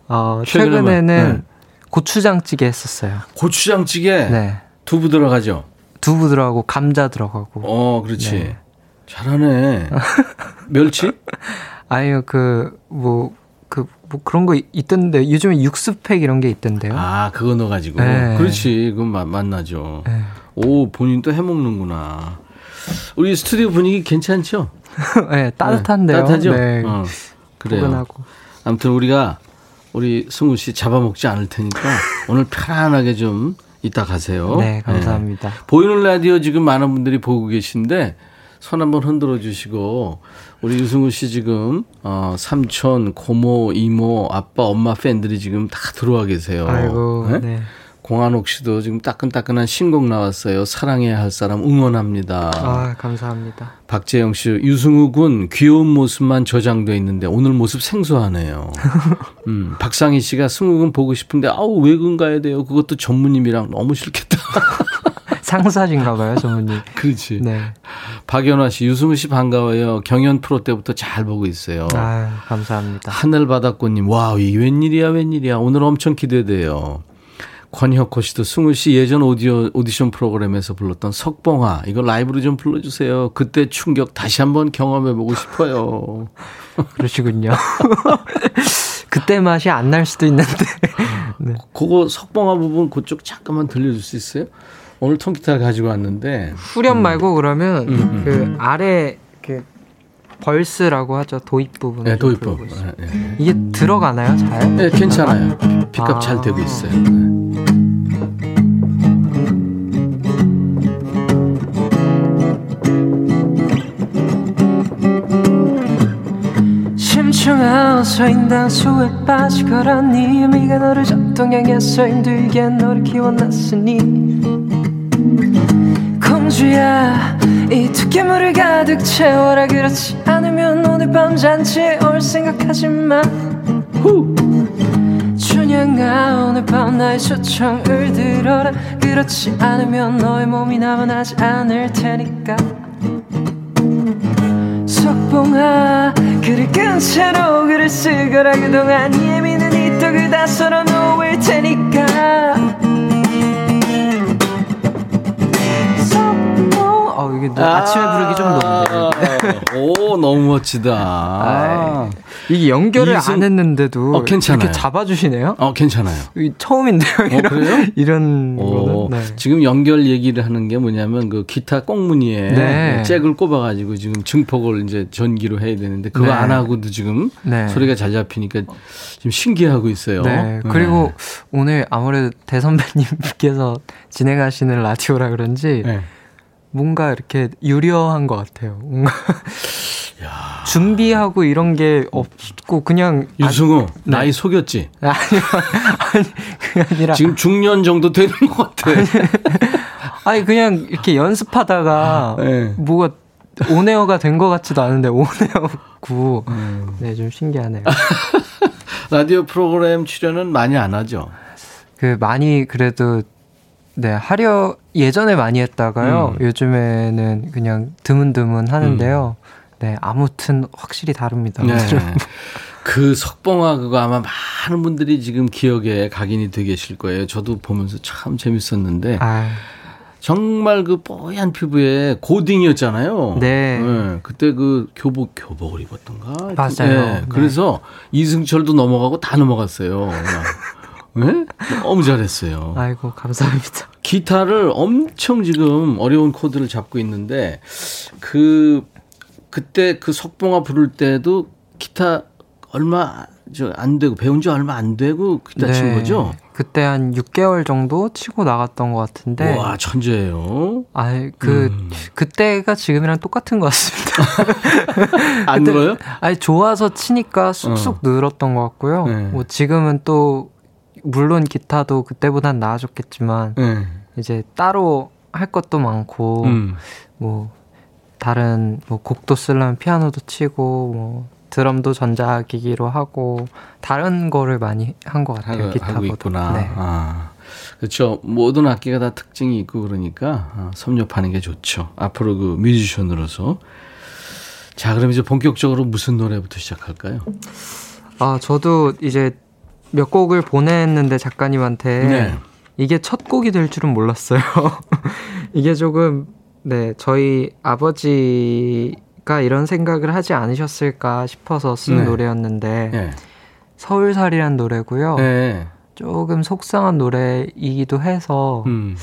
어, 최근에는 네. 고추장찌개 했었어요. 고추장찌개? 네. 두부 들어가죠? 두부 들어가고 감자 들어가고. 어, 그렇지. 네. 잘하네. 멸치? 아니요, 그, 뭐, 그, 뭐 그런 거 있던데, 요즘에 육수팩 이런 게 있던데요. 아, 그거 넣어가지고. 네. 그렇지. 그건 마, 맛나죠. 네. 오, 본인 또 해먹는구나. 우리 스튜디오 분위기 괜찮죠? 네, 따뜻한데요. 네, 따뜻하죠? 네. 어, 그래요. 포근하고. 아무튼 우리가 우리 승우 씨 잡아먹지 않을 테니까 오늘 편안하게 좀 이따 가세요. 네, 감사합니다. 네. 보이는 라디오 지금 많은 분들이 보고 계신데 손 한번 흔들어 주시고 우리 유승우 씨 지금 어 삼촌, 고모, 이모, 아빠, 엄마 팬들이 지금 다 들어와 계세요. 아이고. 네? 네. 공한옥 씨도 지금 따끈따끈한 신곡 나왔어요. 사랑해야 할 사람 응원합니다. 아, 감사합니다. 박재영 씨, 유승우 군 귀여운 모습만 저장돼 있는데 오늘 모습 생소하네요. 음, 박상희 씨가 승우 군 보고 싶은데 아우 외근 가야 돼요. 그것도 전무님이랑 너무 싫겠다. 상사신가 봐요, 전무님. 그렇지. 네. 박연화 씨, 유승우 씨 반가워요. 경연 프로 때부터 잘 보고 있어요. 아, 감사합니다. 하늘바닷꽃님, 와우, 이 웬일이야, 웬일이야. 오늘 엄청 기대돼요. 권혁호 씨도 승우 씨 예전 오디오 오디션 프로그램에서 불렀던 석봉아 이거 라이브로 좀 불러주세요. 그때 충격 다시 한번 경험해보고 싶어요. 그러시군요. 그때 맛이 안 날 수도 있는데. 네. 그거 석봉아 부분 그쪽 잠깐만 들려줄 수 있어요? 오늘 통기타를 가지고 왔는데 후렴 음. 말고 그러면 음, 음, 그 음. 아래 그 벌스라고 하죠 도입 부분. 네, 도입 부분. 네, 네. 이게 들어가나요, 잘? 네, 괜찮아요. 픽업 아. 잘 되고 있어요. 네. 심청하서 인당수에 빠지거라니 미가 너를 적동향해서 힘들게 너를 키워놨으니 공주야 이 두께물을 가득 채워라. 그렇지 않으면 오늘 밤 잔치 올 생각하지 마. 후. 춘향아 오늘 밤 나의 초청을 들어라. 그렇지 않으면 너의 몸이 남아나지 않을 테니까. 석봉아 글을 끈 채로 글을 쓰거라. 그동안 예민은 이 떡을 다 썰어 놓을 테니까 어, 이게 아~ 침에 부르기 좀 너무. 오, 너무 멋지다. 아, 이게 연결을 이승... 안 했는데도 어, 괜찮아요. 이렇게 잡아주시네요. 어, 괜찮아요. 처음인데요. 어, 이런, 어, 그래요? 이런 오, 네. 지금 연결 얘기를 하는 게 뭐냐면 그 기타 꽁무니에 네. 잭을 꼽아가지고 지금 증폭을 이제 전기로 해야 되는데 그거 네. 안 하고도 지금 네. 소리가 잘 잡히니까 지금 신기하고 있어요. 네. 그리고 오늘 아무래도 대선배님께서 진행하시는 라디오라 그런지. 네. 뭔가 이렇게 유려한 것 같아요. 뭔가 준비하고 이런 게 없고 그냥 유승우 아, 네. 나이 속였지? 아니요 아니 그게 아니라 지금 중년 정도 되는 것 같아. 아니, 그냥 이렇게 연습하다가 네. 뭐가 온에어가 된 것 같지도 않은데 온에어고 음. 네좀 신기하네요. 라디오 프로그램 출연은 많이 안 하죠? 그 많이 그래도 네, 하려 예전에 많이 했다가요. 음. 요즘에는 그냥 드문드문 하는데요. 음. 네, 아무튼 확실히 다릅니다. 네. 그 석봉화 그거 아마 많은 분들이 지금 기억에 각인이 되게 계실 거예요. 저도 보면서 참 재밌었는데. 아. 정말 그 뽀얀 피부에 고딩이었잖아요. 네. 네. 그때 그 교복 교복을 입었던가. 맞아요. 네. 그래서 네. 이승철도 넘어가고 다 넘어갔어요. 네? 너무 잘했어요. 아이고, 감사합니다. 기타를 엄청 지금 어려운 코드를 잡고 있는데, 그, 그때 그 석봉아 부를 때도 기타 얼마 안 되고 배운 지 얼마 안 되고 기타 네. 친 거죠? 그때 한 6개월 정도 치고 나갔던 것 같은데. 와 천재예요. 아, 그 음. 그때가 지금이랑 똑같은 것 같습니다. 안 늘어요? 아니 좋아서 치니까 쑥쑥 어. 늘었던 것 같고요. 네. 뭐 지금은 또 물론 기타도 그때보단 나아졌겠지만 네. 이제 따로 할 것도 많고 음. 뭐 다른 뭐 곡도 쓰려면 피아노도 치고 뭐 드럼도 전자기기로 하고 다른 거를 많이 한 것 같아요. 기타보다. 네. 아. 그렇죠. 모든 악기가 다 특징이 있고 그러니까 아, 섭렵하는 게 좋죠. 앞으로 그 뮤지션으로서 자, 그럼 이제 본격적으로 무슨 노래부터 시작할까요? 아, 저도 이제 몇 곡을 보냈는데 작가님한테 네. 이게 첫 곡이 될 줄은 몰랐어요. 이게 조금 네, 저희 아버지가 이런 생각을 하지 않으셨을까 싶어서 쓴 네. 노래였는데 네. 서울살이란 노래고요. 네. 조금 속상한 노래이기도 해서 음.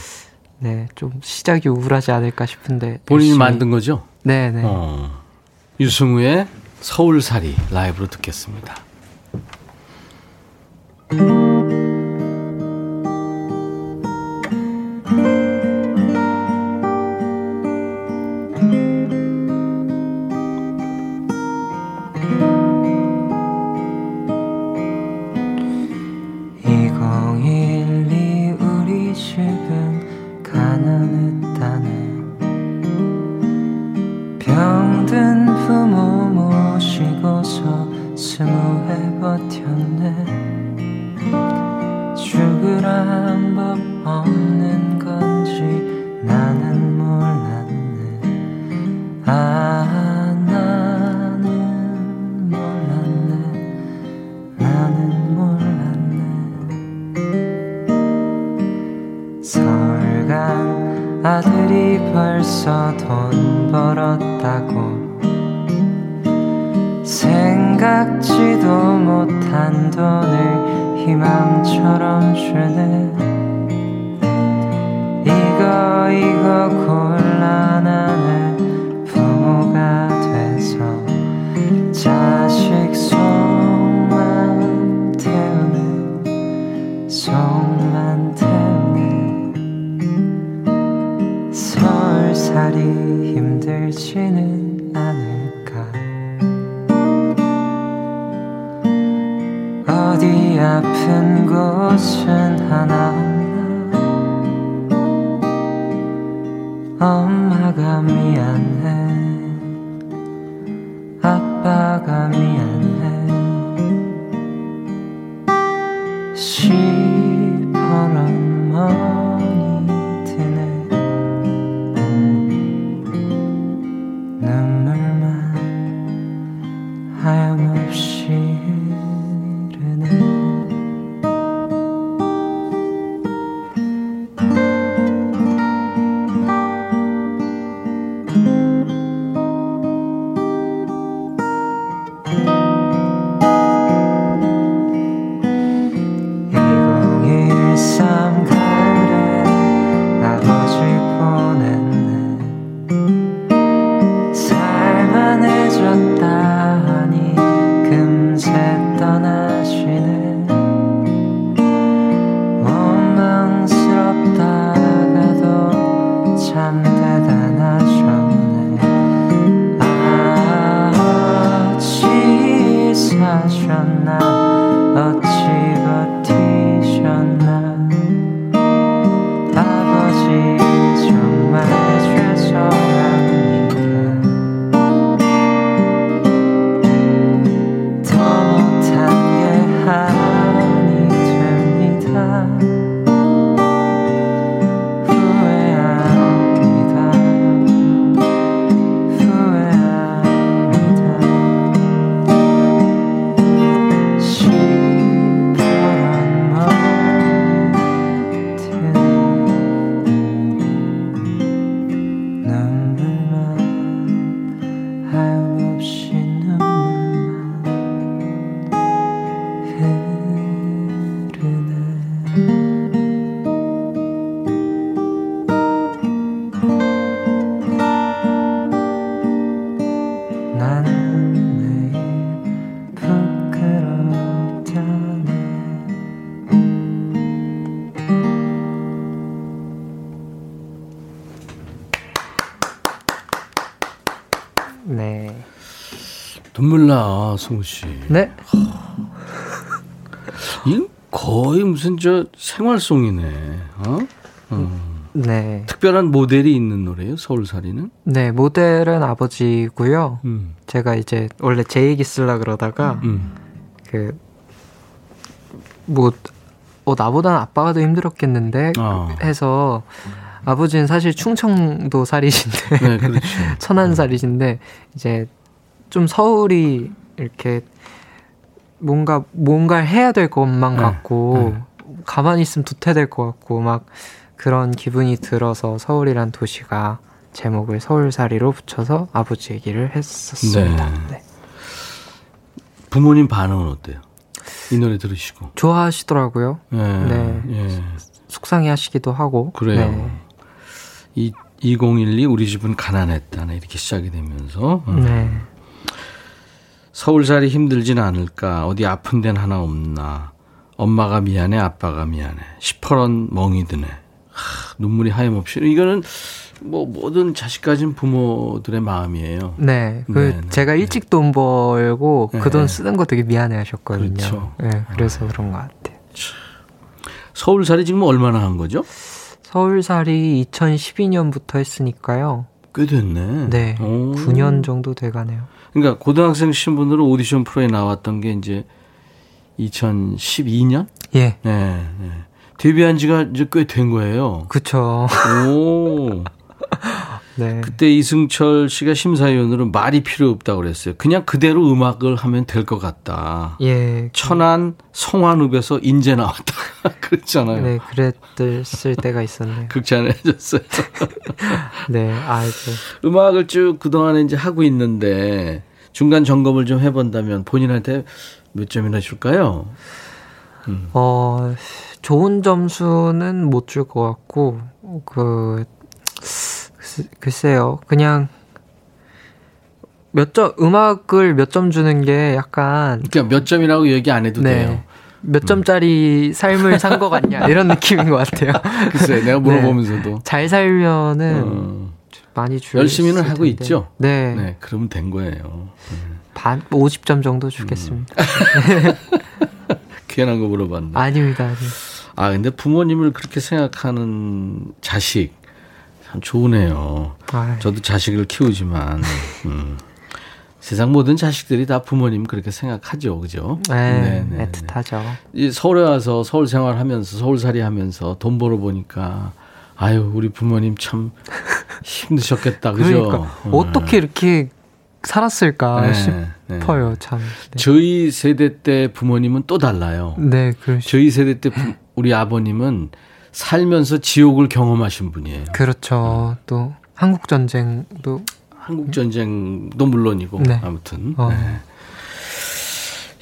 네, 좀 시작이 우울하지 않을까 싶은데 본인이 열심히. 만든 거죠? 네, 네. 어. 유승우의 서울살이 라이브로 듣겠습니다. 눈 아빠가 미안해. 승우 씨. 네? 이 거의 무슨 저 생활송이네. 어? 음. 네. 특별한 모델이 있는 노래예요, 서울살이는? 네, 모델은 아버지고요. 음. 제가 이제 원래 제 얘기 쓸라 그러다가 음. 그뭐 어, 나보다는 아빠가 더 힘들었겠는데 어. 해서 아버지는 사실 충청도 살이신데 네, 그렇죠. 천안 살이신데 이제 좀 서울이 이렇게 뭔가 뭔가를 해야 될 것만 네. 같고 네. 가만히 있으면 도태될 것 같고 막 그런 기분이 들어서 서울이란 도시가 제목을 서울살이로 붙여서 아버지 얘기를 했었습니다. 네. 네. 부모님 반응은 어때요? 이 노래 들으시고 좋아하시더라고요. 네, 네. 예. 속상해 하시기도 하고. 그래요. 네. 이2012 우리 집은 가난했다네 이렇게 시작이 되면서 어. 네. 서울살이 힘들진 않을까 어디 아픈 데는 하나 없나 엄마가 미안해 아빠가 미안해 시퍼런 멍이 드네 하, 눈물이 하염없이 이거는 뭐 모든 자식 가진 부모들의 마음이에요. 네, 그 네, 네 제가 네. 일찍 돈 벌고 네. 그돈 쓰는 거 되게 미안해 하셨거든요. 그렇죠. 네, 그래서 아. 그런 것 같아요. 서울살이 지금 얼마나 한 거죠? 서울살이 2012년부터 했으니까요. 꽤 됐네. 네, 오. 9년 정도 돼가네요. 그러니까 고등학생 신분들은 오디션 프로에 나왔던 게 이제 2012년? 예. 네. 네. 데뷔한 지가 이제 꽤 된 거예요. 그쵸. 오. 네. 그때 이승철 씨가 심사위원으로 말이 필요 없다고 그랬어요. 그냥 그대로 음악을 하면 될 것 같다. 예. 천안 성환읍에서 인제 나왔다. 그랬잖아요. 네, 그랬을 때가 있었네요. 극찬해줬어요. 네, 아이고. 음악을 쭉 그동안에 이제 하고 있는데 중간 점검을 좀 해본다면 본인한테 몇 점이나 줄까요? 음. 어, 좋은 점수는 못 줄 것 같고, 그, 글쎄요. 그냥 몇 점, 음악을 몇 점 주는 게 약간. 그러니까 몇 점이라고 얘기 안 해도 네. 돼요. 몇 점짜리 음. 삶을 산 것 같냐 이런 느낌인 것 같아요. 글쎄, 내가 물어보면서도 네. 잘 살면은 어. 많이 줄 열심히는 하고 텐데. 있죠. 네. 네, 그러면 된 거예요. 반 50점 정도 주겠습니다. 음. 괜한 거 물어봤네. 아닙니다. 아닙니다. 아 근데 부모님을 그렇게 생각하는 자식 참 좋으네요. 아이. 저도 자식을 키우지만 음. 세상 모든 자식들이 다 부모님 그렇게 생각하죠, 그죠? 네, 네, 네 애틋하죠. 이 서울에 와서 서울 생활하면서 서울살이 하면서 돈 벌어 보니까 아유 우리 부모님 참 힘드셨겠다, 그죠? 그러니까 음. 어떻게 이렇게 살았을까 네, 싶어요, 네. 참. 네. 저희 세대 때 부모님은 또 달라요. 네, 그렇죠. 저희 세대 때 부, 우리 아버님은 살면서 지옥을 경험하신 분이에요. 그렇죠. 음. 또 한국 전쟁도 한국 전쟁도 물론이고 네. 아무튼. 어. 네.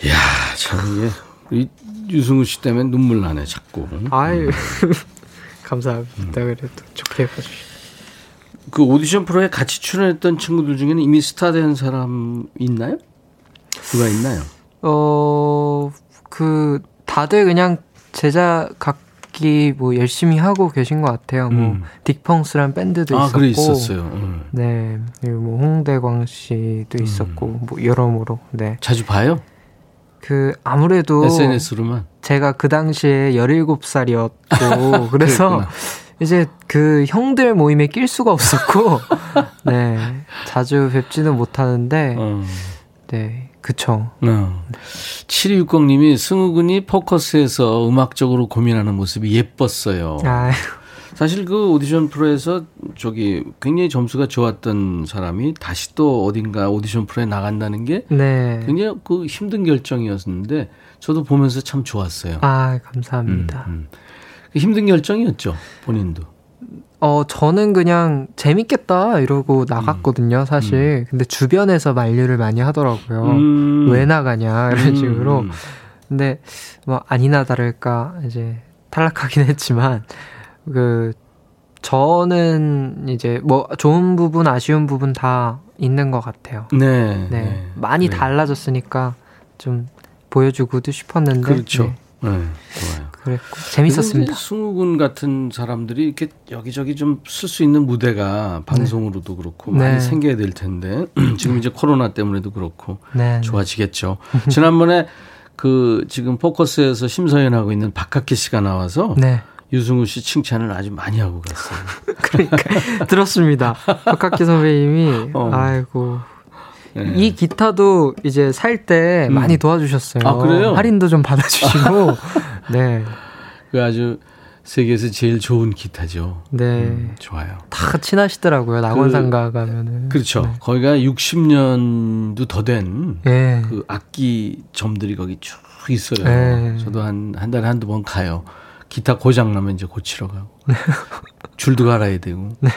야, 참 이게 유승우 씨 때문에 눈물 나네 자꾸. 아유. 음. 감사합니다. 음. 그래도 좋게 봐주시. 그 오디션 프로에 같이 출연했던 친구들 중에는 이미 스타 된 사람 있나요? 누가 있나요? 어, 그 다들 그냥 제자 각 악기 뭐 열심히 하고 계신 것 같아요. 뭐 음. 딕펑스란 밴드도 아, 있었고, 그래 있었어요. 음. 네, 그리고 뭐 홍대광 씨도 음. 있었고, 뭐 여러모로. 네. 자주 봐요? 그 아무래도 SNS로만 제가 그 당시에 17살이었고 그래서 이제 그 형들 모임에 낄 수가 없었고 네 자주 뵙지는 못하는데 어. 네 그쵸. 어. 7260님이 승우군이 포커스에서 음악적으로 고민하는 모습이 예뻤어요. 아유. 사실 그 오디션 프로에서 저기 굉장히 점수가 좋았던 사람이 다시 또 어딘가 오디션 프로에 나간다는 게 네. 굉장히 그 힘든 결정이었는데 저도 보면서 참 좋았어요. 아 감사합니다. 음, 음. 힘든 결정이었죠 본인도. 어, 저는 그냥 재밌겠다 이러고 나갔거든요, 음. 사실. 음. 근데 주변에서 만류를 많이 하더라고요. 음. 왜 나가냐, 이런 음. 식으로. 근데 뭐 아니나 다를까 이제 탈락하긴 했지만 그 저는 이제 뭐 좋은 부분, 아쉬운 부분 다 있는 것 같아요. 네. 네. 네. 많이 네. 달라졌으니까 좀 보여주고도 싶었는데. 그렇죠. 네. 네. 좋아요. 그랬고 재밌었습니다. 승우군 같은 사람들이 이렇게 여기저기 좀 쓸 수 있는 무대가 방송으로도 네. 그렇고 많이 네. 생겨야 될 텐데 지금 이제 코로나 때문에도 그렇고 네. 좋아지겠죠. 지난번에 그 지금 포커스에서 심사위원 하고 있는 박학기 씨가 나와서 네. 유승우 씨 칭찬을 아주 많이 하고 갔어요. 그러니까 들었습니다. 박학기 선배님이 어. 아이고 네. 이 기타도 이제 살 때 음. 많이 도와주셨어요. 아, 그래요? 할인도 좀 받아주시고. 네. 그 아주 세계에서 제일 좋은 기타죠. 네. 음, 좋아요. 다 친하시더라고요. 낙원상가 그, 가면은. 그렇죠. 네. 거기가 60년도 더 된그 네. 악기 점들이 거기 쭉 있어요. 네. 저도 한, 한 달에 한두 번 가요. 기타 고장 나면 이제 고치러 가고. 줄도 갈아야 되고. 네.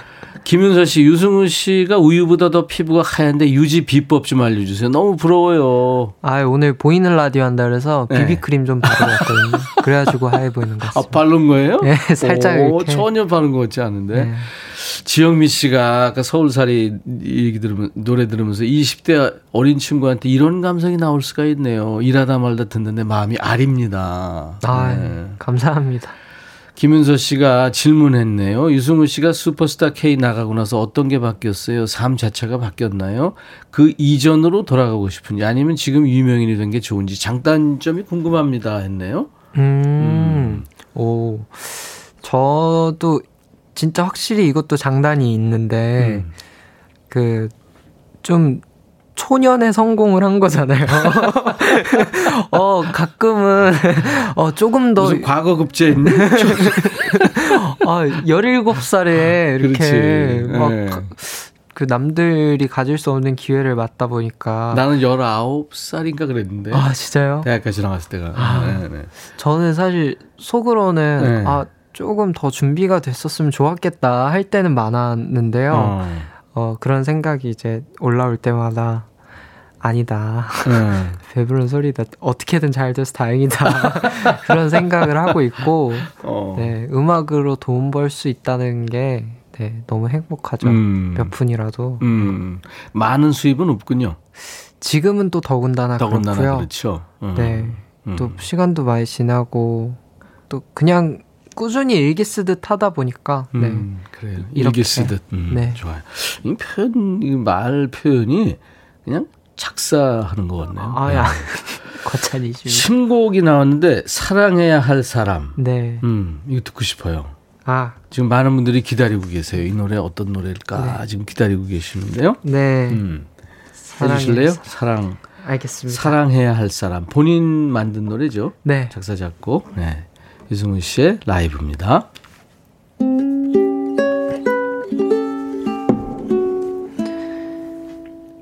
김윤서 씨, 유승우 씨가 우유보다 더 피부가 하얀데 유지 비법 좀 알려주세요. 너무 부러워요. 아, 오늘 보이는 라디오 한다 그래서 네. 비비크림 좀 바르고 왔거든요. 그래가지고 하얘 보이는 것 아, 같습니다. 아, 바른 거예요? 네, 살짝. 오, 이렇게. 전혀 바른 것 같지 않은데. 네. 지영미 씨가 아까 서울살이 얘기 들으면, 노래 들으면서 20대 어린 친구한테 이런 감성이 나올 수가 있네요. 일하다 말다 듣는데 마음이 아립니다. 아, 네. 감사합니다. 김윤서 씨가 질문했네요. 유승우 씨가 슈퍼스타 K 나가고 나서 어떤 게 바뀌었어요? 삶 자체가 바뀌었나요? 그 이전으로 돌아가고 싶은지 아니면 지금 유명인이 된 게 좋은지 장단점이 궁금합니다 했네요. 음, 음. 오, 저도 진짜 확실히 이것도 장단이 있는데 음. 그좀 초년에 성공을 한 거잖아요. 어, 가끔은, 어, 조금 더. 무슨 과거 급제 있네? 아, 17살에 이렇게 막. 네. 그 남들이 가질 수 없는 기회를 맞다 보니까 나는 19살인가 그랬는데 아 진짜요? 대학까지 나갔을 때가 아, 네, 네. 저는 사실 속으로는 네. 아 조금 더 준비가 됐었으면 좋았겠다 할 때는 많았는데요 어. 어, 그런 생각이 이제 올라올 때마다 아니다. 네. 배부른 소리다. 어떻게든 잘 돼서 다행이다. 그런 생각을 하고 있고, 어. 네, 음악으로 돈 벌 수 있다는 게 네, 너무 행복하죠. 음. 몇 푼이라도. 음. 많은 수입은 없군요. 지금은 또 더군다나, 더군다나 그렇고요. 그렇죠. 음. 네, 음. 또 시간도 많이 지나고 또 그냥 꾸준히 일기 쓰듯 하다 보니까 네. 음, 그래요. 일기 쓰듯. 음, 네. 좋아요. 이 표현, 이 말 표현이 그냥 작사하는 것 같네요. 아, 야. 거찬이시. 신곡이 나왔는데 사랑해야 할 사람. 네. 음, 이거 듣고 싶어요. 아. 지금 많은 분들이 기다리고 계세요. 이 노래 어떤 노래일까 네. 지금 기다리고 계시는데요. 네. 음. 해주실래요? 사랑. 알겠습니다. 사랑해야 할 사람. 본인 만든 노래죠. 네. 작사 작곡. 네. 유승훈 씨의 라이브입니다.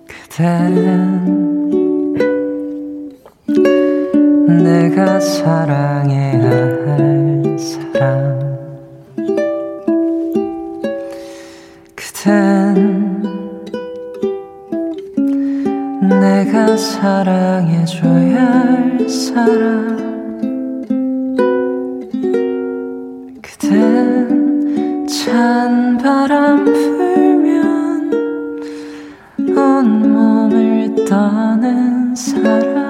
그댄 내가 사랑해야 할 사람 그댄 내가 사랑해줘야 할 사람 찬 바람 불면 온몸을 떠는 사람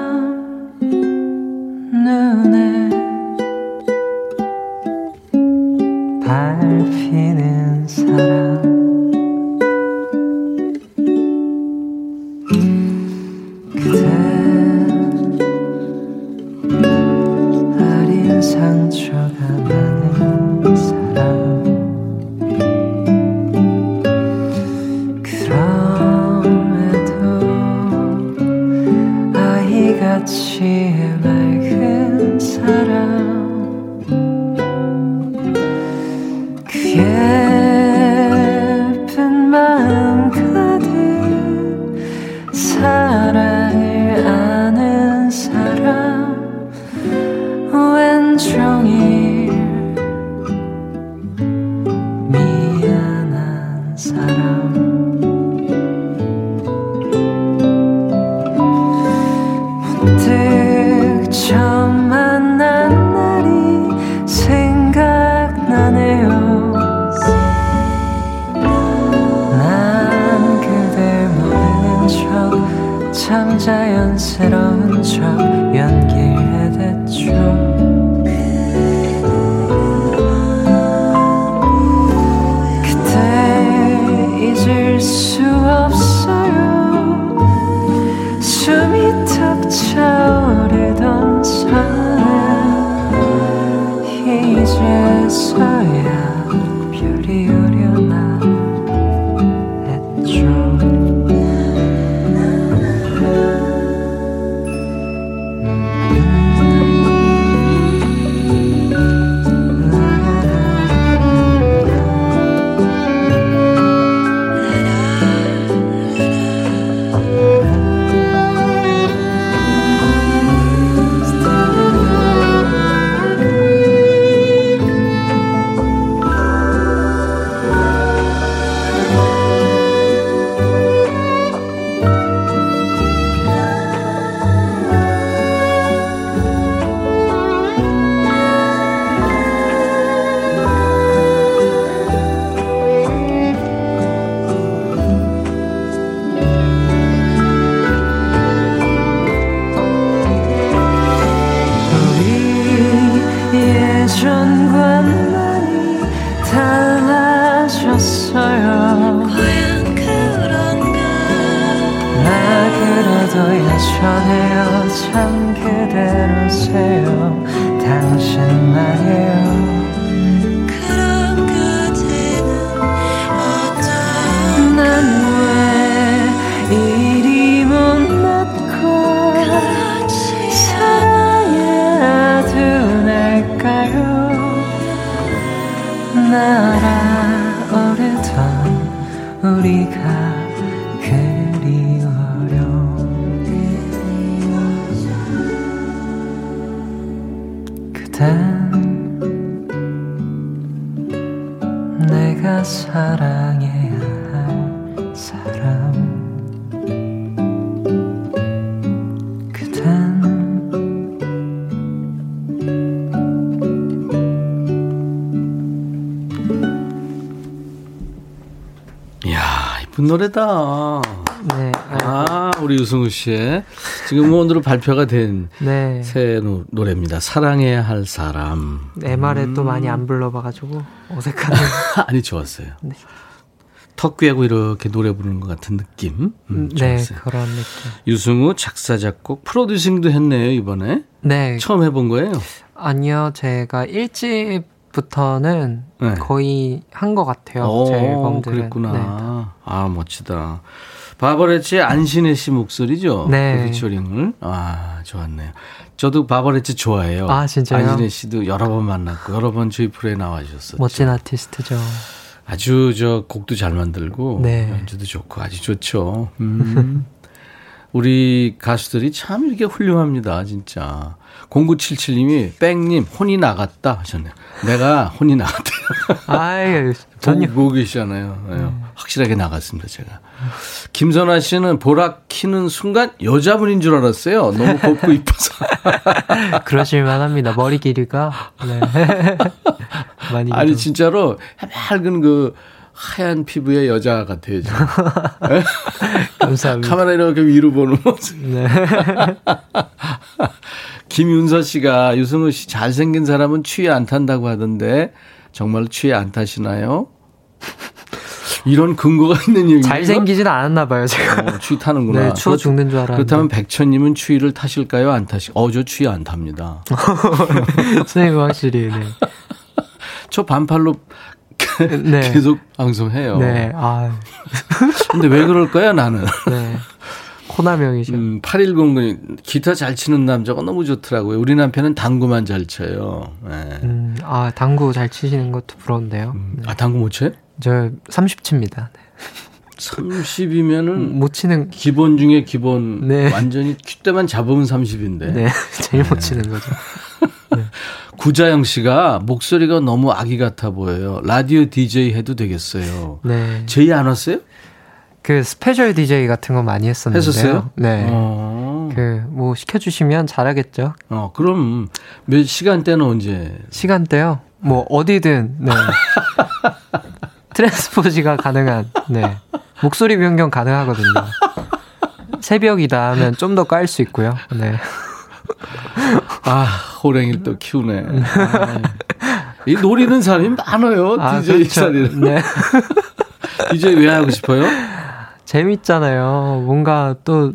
자연스러운 척 연기 노래다. 네. 아, 우리 유승우 씨의 지금 오늘 발표가 된새 네. 노래입니다. 사랑해야 할 사람. MR에 음. 또 많이 안 불러봐가지고 어색하네요. 아니, 좋았어요. 네. 턱 꿰고 이렇게 노래 부르는 것 같은 느낌. 음, 네, 그런 느낌. 유승우 작사, 작곡, 프로듀싱도 했네요, 이번에. 네. 처음 해본 거예요? 아니요, 제가 일집 부터는 네. 거의 한 것 같아요. 오, 제 앨범들은. 그랬구나. 네. 아 멋지다. 바버렛츠의 안신애 씨 목소리죠. 네. 피처링을 아 좋았네요. 저도 바버렛츠 좋아해요. 아 진짜요? 안신애 씨도 여러 번 만났고 여러 번 저희 프로에 나와주셨었죠. 멋진 아티스트죠. 아주 저 곡도 잘 만들고 네. 연주도 좋고 아주 좋죠. 음. 우리 가수들이 참 이렇게 훌륭합니다, 진짜. 0977님이 뺑님 혼이 나갔다 하셨네요. 내가 혼이 나갔대요. 아유, 전혀. 보고 계시잖아요. 네. 확실하게 나갔습니다, 제가. 김선아 씨는 보라 키는 순간 여자분인 줄 알았어요. 너무 곱고 이뻐서. 그러실만 합니다. 머리 길이가. 네. 많이. 아니, 진짜로 맑은 그 하얀 피부의 여자 같아요. 네? 감사합니다. 카메라 이렇게 위로 보는 모습. 네. 김윤서 씨가 유승우 씨 잘생긴 사람은 추위 안 탄다고 하던데 정말 추위 안 타시나요? 이런 근거가 있는 얘기예요. 잘생기진 않았나 봐요, 제가. 어, 추위 타는구나. 네, 추워 죽는 줄 알았는데. 그렇다면 백천님은 추위를 타실까요? 안 타시? 어, 저 추위 안 탑니다. 선생님 확실히. 네. 저 반팔로 네. 계속 방송해요. 네. 아. 근데 왜 그럴까요, 나는? 네. 호남형이죠. 음, 8109님, 기타 잘 치는 남자가 너무 좋더라고요. 우리 남편은 당구만 잘 쳐요. 네. 음, 아, 당구 잘 치시는 것도 부러운데요. 음, 네. 아, 당구 못 쳐요? 저 30치입니다. 네. 30이면은 음, 못 치는 기본 중에 기본 네. 완전히 큐대만 잡으면 30인데. 네. 제일 못 치는 거죠. 네. 구자영 씨가 목소리가 너무 아기 같아 보여요. 라디오 DJ 해도 되겠어요. 네. 제의 안 왔어요? 그 스페셜 DJ 같은 거 많이 했었는데요. 했었어요? 네. 어. 그뭐 시켜주시면 잘하겠죠. 어 그럼 몇 시간대는 언제? 시간대요? 뭐 어디든 네. transpose가 가능한 네 목소리 변경 가능하거든요. 새벽이다 하면 좀 더 깔 수 있고요. 네. 아 호랭이를 또 키우네. 아, 이 노리는 사람이 많아요. 아, DJ 그렇죠. 자리는. 네. 이제 왜 하고 싶어요? 재밌잖아요. 뭔가 또,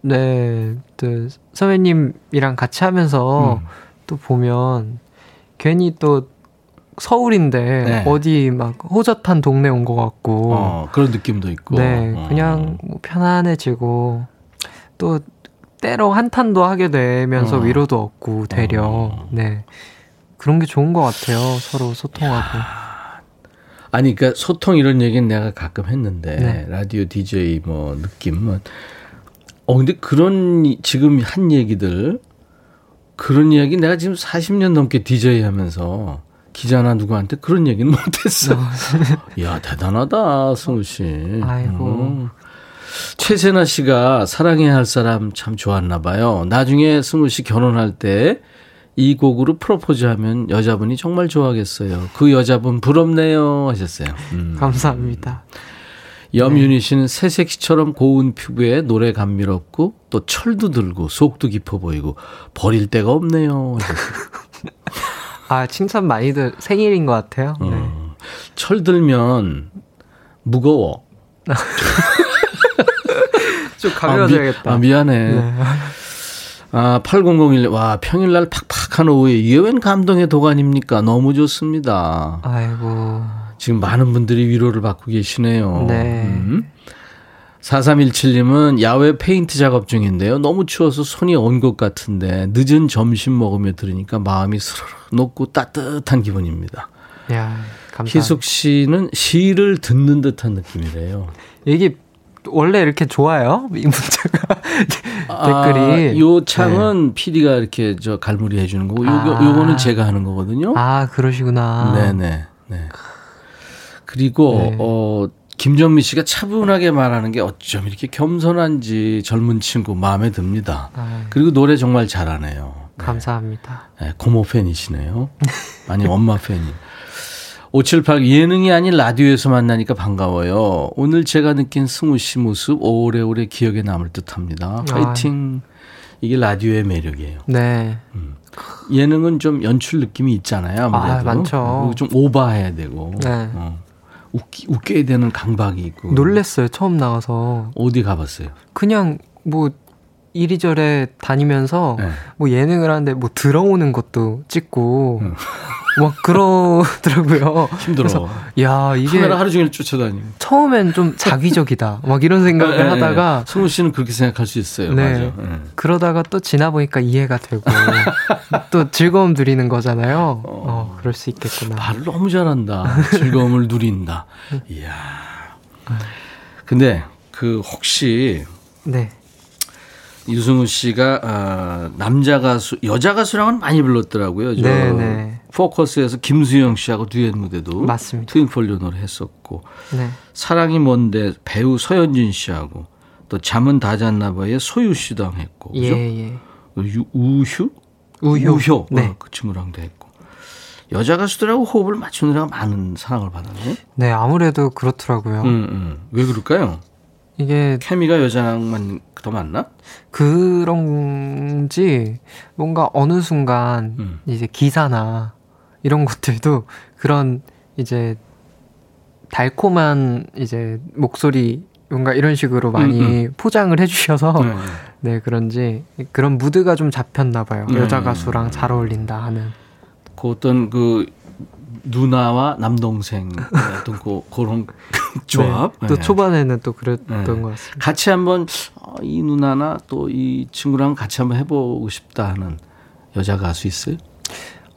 네, 또, 선배님이랑 같이 하면서 음. 또 보면 괜히 또 서울인데 네. 어디 막 호젓한 동네 온 것 같고 어, 그런 느낌도 있고 네 어. 그냥 뭐 편안해지고 또 때로 한탄도 하게 되면서 어. 위로도 얻고 되려 어. 네 그런 게 좋은 것 같아요 서로 소통하고 야. 아니 그러니까 소통 이런 얘기는 내가 가끔 했는데 네. 라디오 DJ 뭐 느낌은 어 근데 그런 지금 한 얘기들 그런 이야기 내가 지금 40년 넘게 DJ 하면서 기자나 누구한테 그런 얘기는 못했어. 야 대단하다 승우 씨. 아이고. 음. 최세나 씨가 사랑해야 할 사람 참 좋았나 봐요. 나중에 승우 씨 결혼할 때 이 곡으로 프로포즈하면 여자분이 정말 좋아하겠어요. 그 여자분 부럽네요 하셨어요. 음. 감사합니다. 염윤희 씨는 새색시처럼 고운 피부에 노래 감미롭고 또 철도 들고 속도 깊어 보이고 버릴 데가 없네요. 아 칭찬 많이들 생일인 것 같아요. 어. 네. 철 들면 무거워. 좀 가벼워져야겠다. 아, 미, 아 미안해. 네. 아, 8001, 와, 평일날 팍팍한 오후에 이게 웬 감동의 도가니입니까? 너무 좋습니다. 아이고. 지금 많은 분들이 위로를 받고 계시네요. 네. 음. 4317님은 야외 페인트 작업 중인데요. 너무 추워서 손이 온 것 같은데 늦은 점심 먹으며 들으니까 마음이 스르르 녹고 따뜻한 기분입니다. 야, 감사합니다. 희숙 씨는 시를 듣는 듯한 느낌이래요. 이게 원래 이렇게 좋아요? 이 문자가 아, 댓글이. 요 창은 네. PD가 이렇게 저 갈무리 해주는 거고, 요거, 아. 요거는 제가 하는 거거든요. 아, 그러시구나. 네네. 네. 그리고 네. 어 김정미 씨가 차분하게 말하는 게 어쩜 이렇게 겸손한지 젊은 친구 마음에 듭니다. 아. 그리고 노래 정말 잘하네요. 네. 감사합니다. 네, 고모 팬이시네요. 아니 엄마 팬이. 578 예능이 아닌 라디오에서 만나니까 반가워요. 오늘 제가 느낀 승우 씨 모습 오래오래 기억에 남을 듯합니다. 파이팅. 아. 이게 라디오의 매력이에요. 네. 음. 예능은 좀 연출 느낌이 있잖아요. 아무래도. 아, 많죠. 좀 오버해야 되고. 네. 어. 웃기, 웃게 되는 강박이 있고. 놀랬어요, 처음 나와서. 어디 가봤어요? 그냥 뭐 이리저리 다니면서 네. 뭐 예능을 하는데 뭐 들어오는 것도 찍고 응. 막 그러더라고요. 힘들어. 그래서 야 이게 카메라 하루 종일 쫓아다니고. 처음엔 좀 자기적이다. 막 이런 생각을 네, 하다가 네. 승우 씨는 그렇게 생각할 수 있어요. 네. 맞아. 네. 그러다가 또 지나 보니까 이해가 되고 또 즐거움 누리는 거잖아요. 어, 어 그럴 수 있겠구나. 말을 너무 잘한다. 즐거움을 누린다. 이야. 근데 그 혹시 네. 유승우 씨가 아, 남자 가수, 여자 가수랑은 많이 불렀더라고요. 네, 네. 포커스에서 김수영 씨하고 듀엣 무대도 맞습니다. 트윈폴리오 노래 했었고 네. 사랑이 뭔데 배우 서현진 씨하고 또 잠은 다 잤나 봐의 소유 씨도 했고 예, 그죠? 예. 유, 우휴? 우효. 우효. 네. 어, 그 친구랑도 했고. 여자 가수들하고 호흡을 맞추느라 많은 사랑을 받았네. 네, 아무래도 그렇더라고요. 음, 음. 왜 그럴까요? 이게 케미가 여자랑만 더 많나? 그런지 뭔가 어느 순간 음. 이제 기사나 이런 것들도 그런 이제 달콤한 이제 목소리 뭔가 이런 식으로 많이 음, 음. 포장을 해주셔서 네. 네. 그런지 그런 무드가 좀 잡혔나 봐요 네. 여자 가수랑 잘 어울린다 하는 그 어떤 그 누나와 남동생 어떤 그, 그런 조합. 네. 또 네. 초반에는 또 그랬던 네. 것 같습니다. 같이 한번 어, 이 누나나 또 이 친구랑 같이 한번 해보고 싶다 하는 여자 가수 있어요?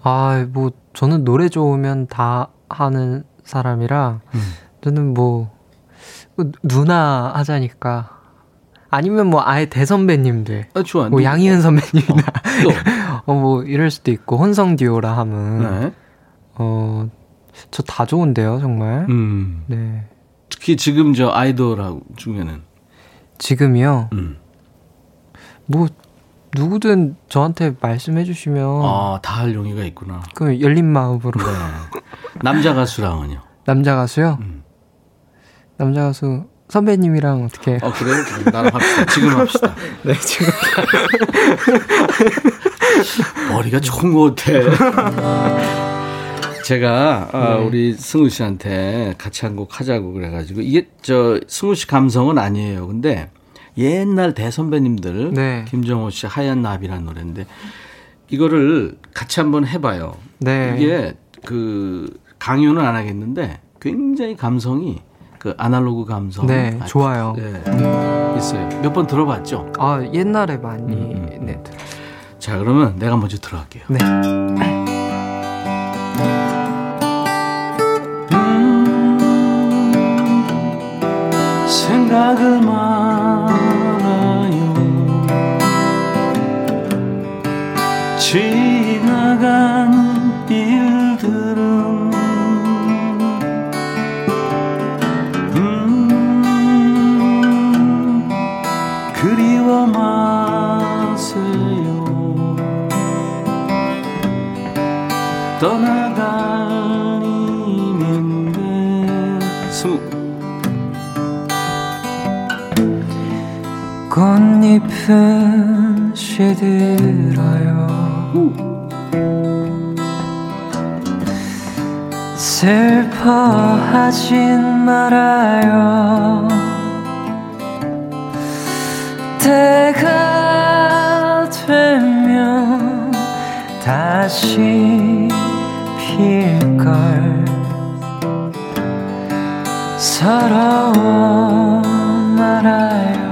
아, 뭐 저는 노래 좋으면 다 하는 사람이라 음. 저는 뭐, 뭐 누나 하자니까 아니면 뭐 아예 대선배님들. 아, 좋아. 뭐 양희은 선배님이나. 어, 어, 뭐 이럴 수도 있고 혼성 듀오라 하면. 네. 어, 저 다 좋은데요, 정말. 음. 네. 특히 지금 저 아이돌 중에는. 지금이요? 음. 뭐, 누구든 저한테 말씀해 주시면. 아, 다 할 용의가 있구나. 그럼 열린 마음으로. 네. 남자 가수랑은요? 남자 가수요? 음. 남자 가수 선배님이랑 어떻게? 어 그래? 나랑 합시다. 지금 합시다. 네 지금. 머리가 좋은 것 같아. 제가 어, 네. 우리 승우 씨한테 같이 한 곡 하자고 그래가지고 이게 저 승우 씨 감성은 아니에요. 근데 옛날 대선배님들 네. 김정호 씨 하얀 나비라는 노래인데 이거를 같이 한번 해봐요. 네. 이게 그 강요는 안 하겠는데 굉장히 감성이 그 아날로그 감성. 네, 아, 좋아요. 네, 있어요. 몇 번 들어봤죠? 아 옛날에 많이 음, 음. 네. 자 그러면 내가 먼저 들어갈게요. 네. 생각을 말 지나간 일들은 음 그리워 마세요. 떠나갈 님인데 스무 꽃잎은 시들어요 슬퍼하진 말아요. 때가 되면 다시 필걸. 서러워 말아요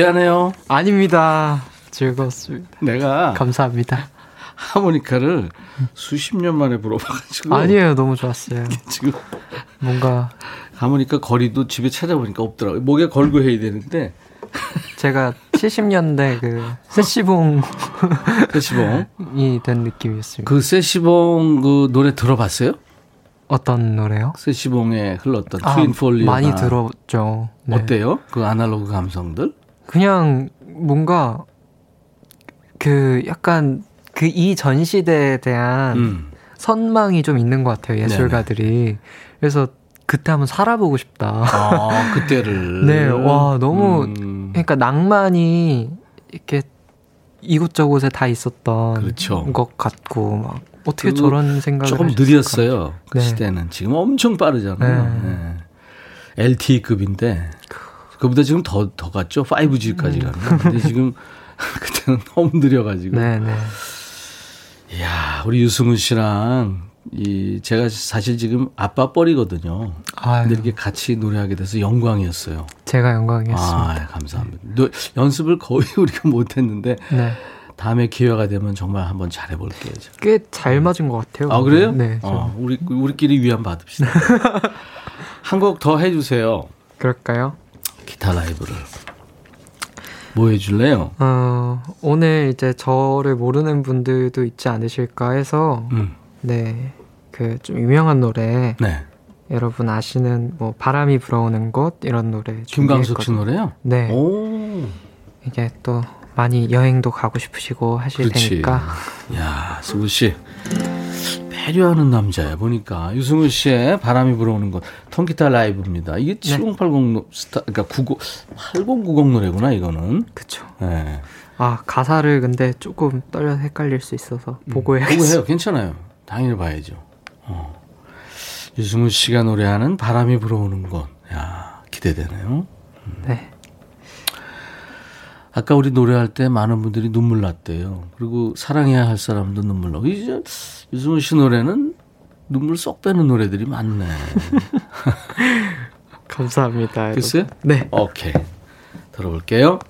미안해요. 아닙니다. 즐거웠습니다. 내가 감사합니다. 하모니카를 수십 년 만에 불어봐가지고 아니에요 너무 좋았어요 지금 뭔가 하모니카 거리도 집에 찾아보니까 없더라고요 목에 걸고 해야 되는데 제가 70년대 그 세시봉 세시봉이 된 느낌이었습니다 그 세시봉 그 노래 들어봤어요? 어떤 노래요? 세시봉에 흘렀던 아, 트윈 폴리오 많이 들었죠. 네. 어때요? 그 아날로그 감성들? 그냥 뭔가 그 약간 그 이 전 시대에 대한 음. 선망이 좀 있는 것 같아요 예술가들이. 네네. 그래서 그때 한번 살아보고 싶다. 아 그때를. 네, 와 너무 음. 그러니까 낭만이 이렇게 이곳저곳에 다 있었던 그렇죠. 것 같고 막 어떻게 저런 생각을 조금 느렸어요. 그 네. 시대는 지금 엄청 빠르잖아요. 네. 네. LTE급인데 그 보다 지금 더 더 갔죠. 5G까지 음. 가는. 근데 지금 그때는 너무 느려가지고. 네네. 이야 우리 유승훈 씨랑 이 제가 사실 지금 아빠 뻘이거든요. 아유. 근데 이렇게 같이 노래하게 돼서 영광이었어요. 제가 영광이었습니다. 아, 감사합니다. 네. 연습을 거의 우리가 못했는데 네. 다음에 기회가 되면 정말 한번 잘해볼게요. 꽤 잘 맞은 것 같아요. 아 그래요? 네. 어, 우리 우리끼리 위안 받읍시다. 한 곡 더 해주세요. 그럴까요? 기타 라이브를. 뭐 해줄래요? 어, 오늘 이제 저를 모르는 분들도 있지 않으실까 해서, 음. 네, 그 좀 유명한 노래. 네. 여러분 아시는 뭐 바람이 불어오는 곳 이런 노래 김광석 씨 노래요? 네. 오. 이게 또 많이 여행도 가고 싶으시고 하실 그렇지. 테니까. 야, 수구 씨. 배려하는 남자야 보니까 유승우 씨의 바람이 불어오는 것 통기타 라이브입니다. 이게 7080 스타 그러니까 90 8090 노래구나 이거는. 그렇죠. 네. 아 가사를 근데 조금 떨려 헷갈릴 수 있어서 음, 보고 해요. 보고 해요. 괜찮아요. 당연히 봐야죠. 어. 유승우 씨가 노래하는 바람이 불어오는 것. 야 기대되네요. 음. 네. 아까 우리 노래할 때 많은 분들이 눈물 났대요. 그리고 사랑해야 할 사람도 눈물 나고. 이제 유승훈 씨 노래는 눈물 쏙 빼는 노래들이 많네. 감사합니다. 글쎄요? 네. 오케이. 들어볼게요.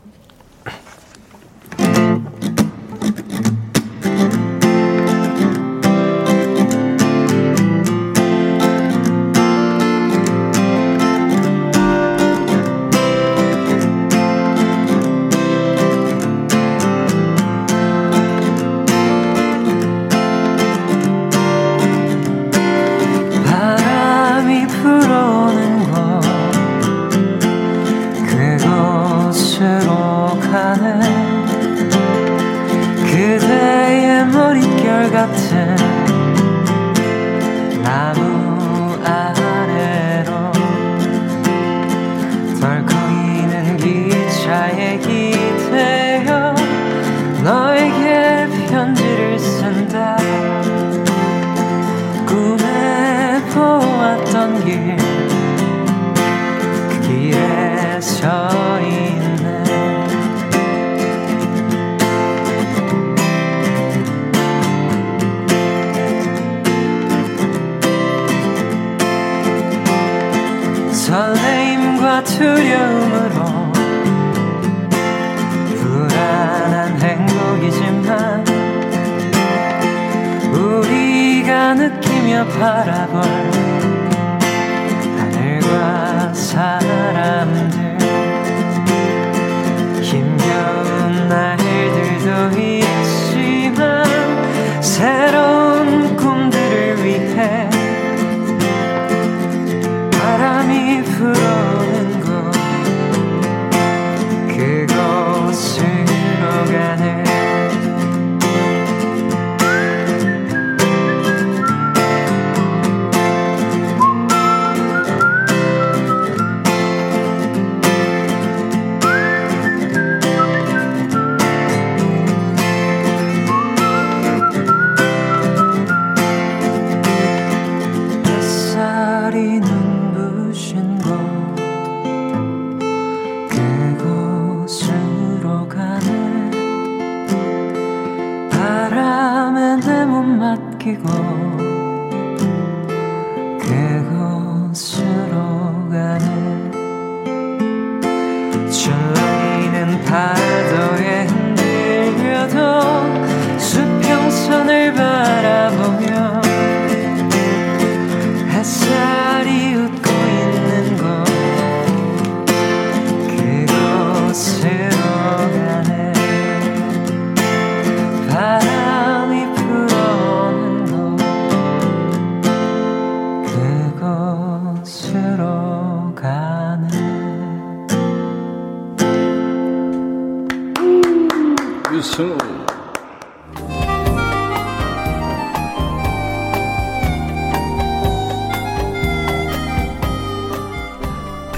나한테 못 맡기고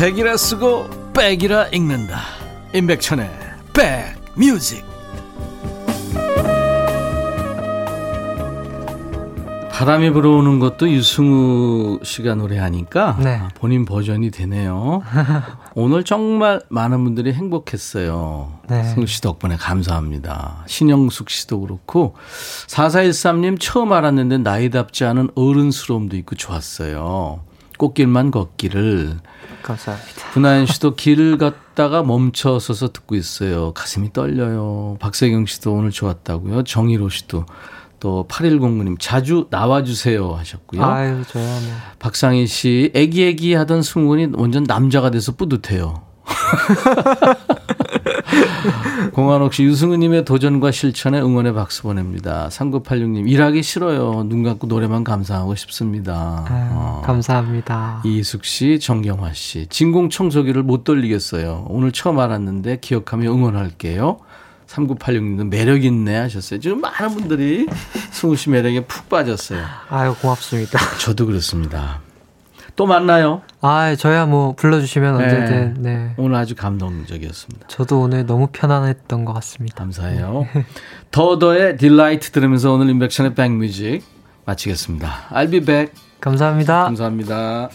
백이라 쓰고 백이라 읽는다 임백천의 백뮤직 바람이 불어오는 것도 유승우 씨가 노래하니까 네. 본인 버전이 되네요. 오늘 정말 많은 분들이 행복했어요. 네. 승우 씨 덕분에 감사합니다. 신영숙 씨도 그렇고 4413님 처음 알았는데 나이답지 않은 어른스러움도 있고 좋았어요. 꽃길만 걷기를 감사합니다. 분하연 씨도 길을 걷다가 멈춰서서 듣고 있어요. 가슴이 떨려요. 박세경 씨도 오늘 좋았다고요. 정희로 씨도 또 8109님 자주 나와주세요 하셨고요. 아유 저야 뭐. 박상희 씨 애기애기 하던 승훈이 완전 남자가 돼서 뿌듯해요. 공한옥 씨 유승우님의 도전과 실천에 응원의 박수 보냅니다. 3986님 일하기 싫어요. 눈 감고 노래만 감상하고 싶습니다. 아유, 어. 감사합니다. 이숙 씨, 정경화 씨 진공 청소기를 못 돌리겠어요. 오늘 처음 알았는데 기억하며 응원할게요. 3986님도 매력 있네 하셨어요. 지금 많은 분들이 승우 씨 매력에 푹 빠졌어요. 아유, 고맙습니다. 저도 그렇습니다. 또 만나요? 아, 저야 뭐 불러주시면 네. 언제든. 네. 오늘 아주 감동적이었습니다. 저도 오늘 너무 편안했던 것 같습니다. 감사해요. 네. 더더의 딜라이트 들으면서 오늘 인백션의 백뮤직 마치겠습니다. I'll be back. 감사합니다. 감사합니다.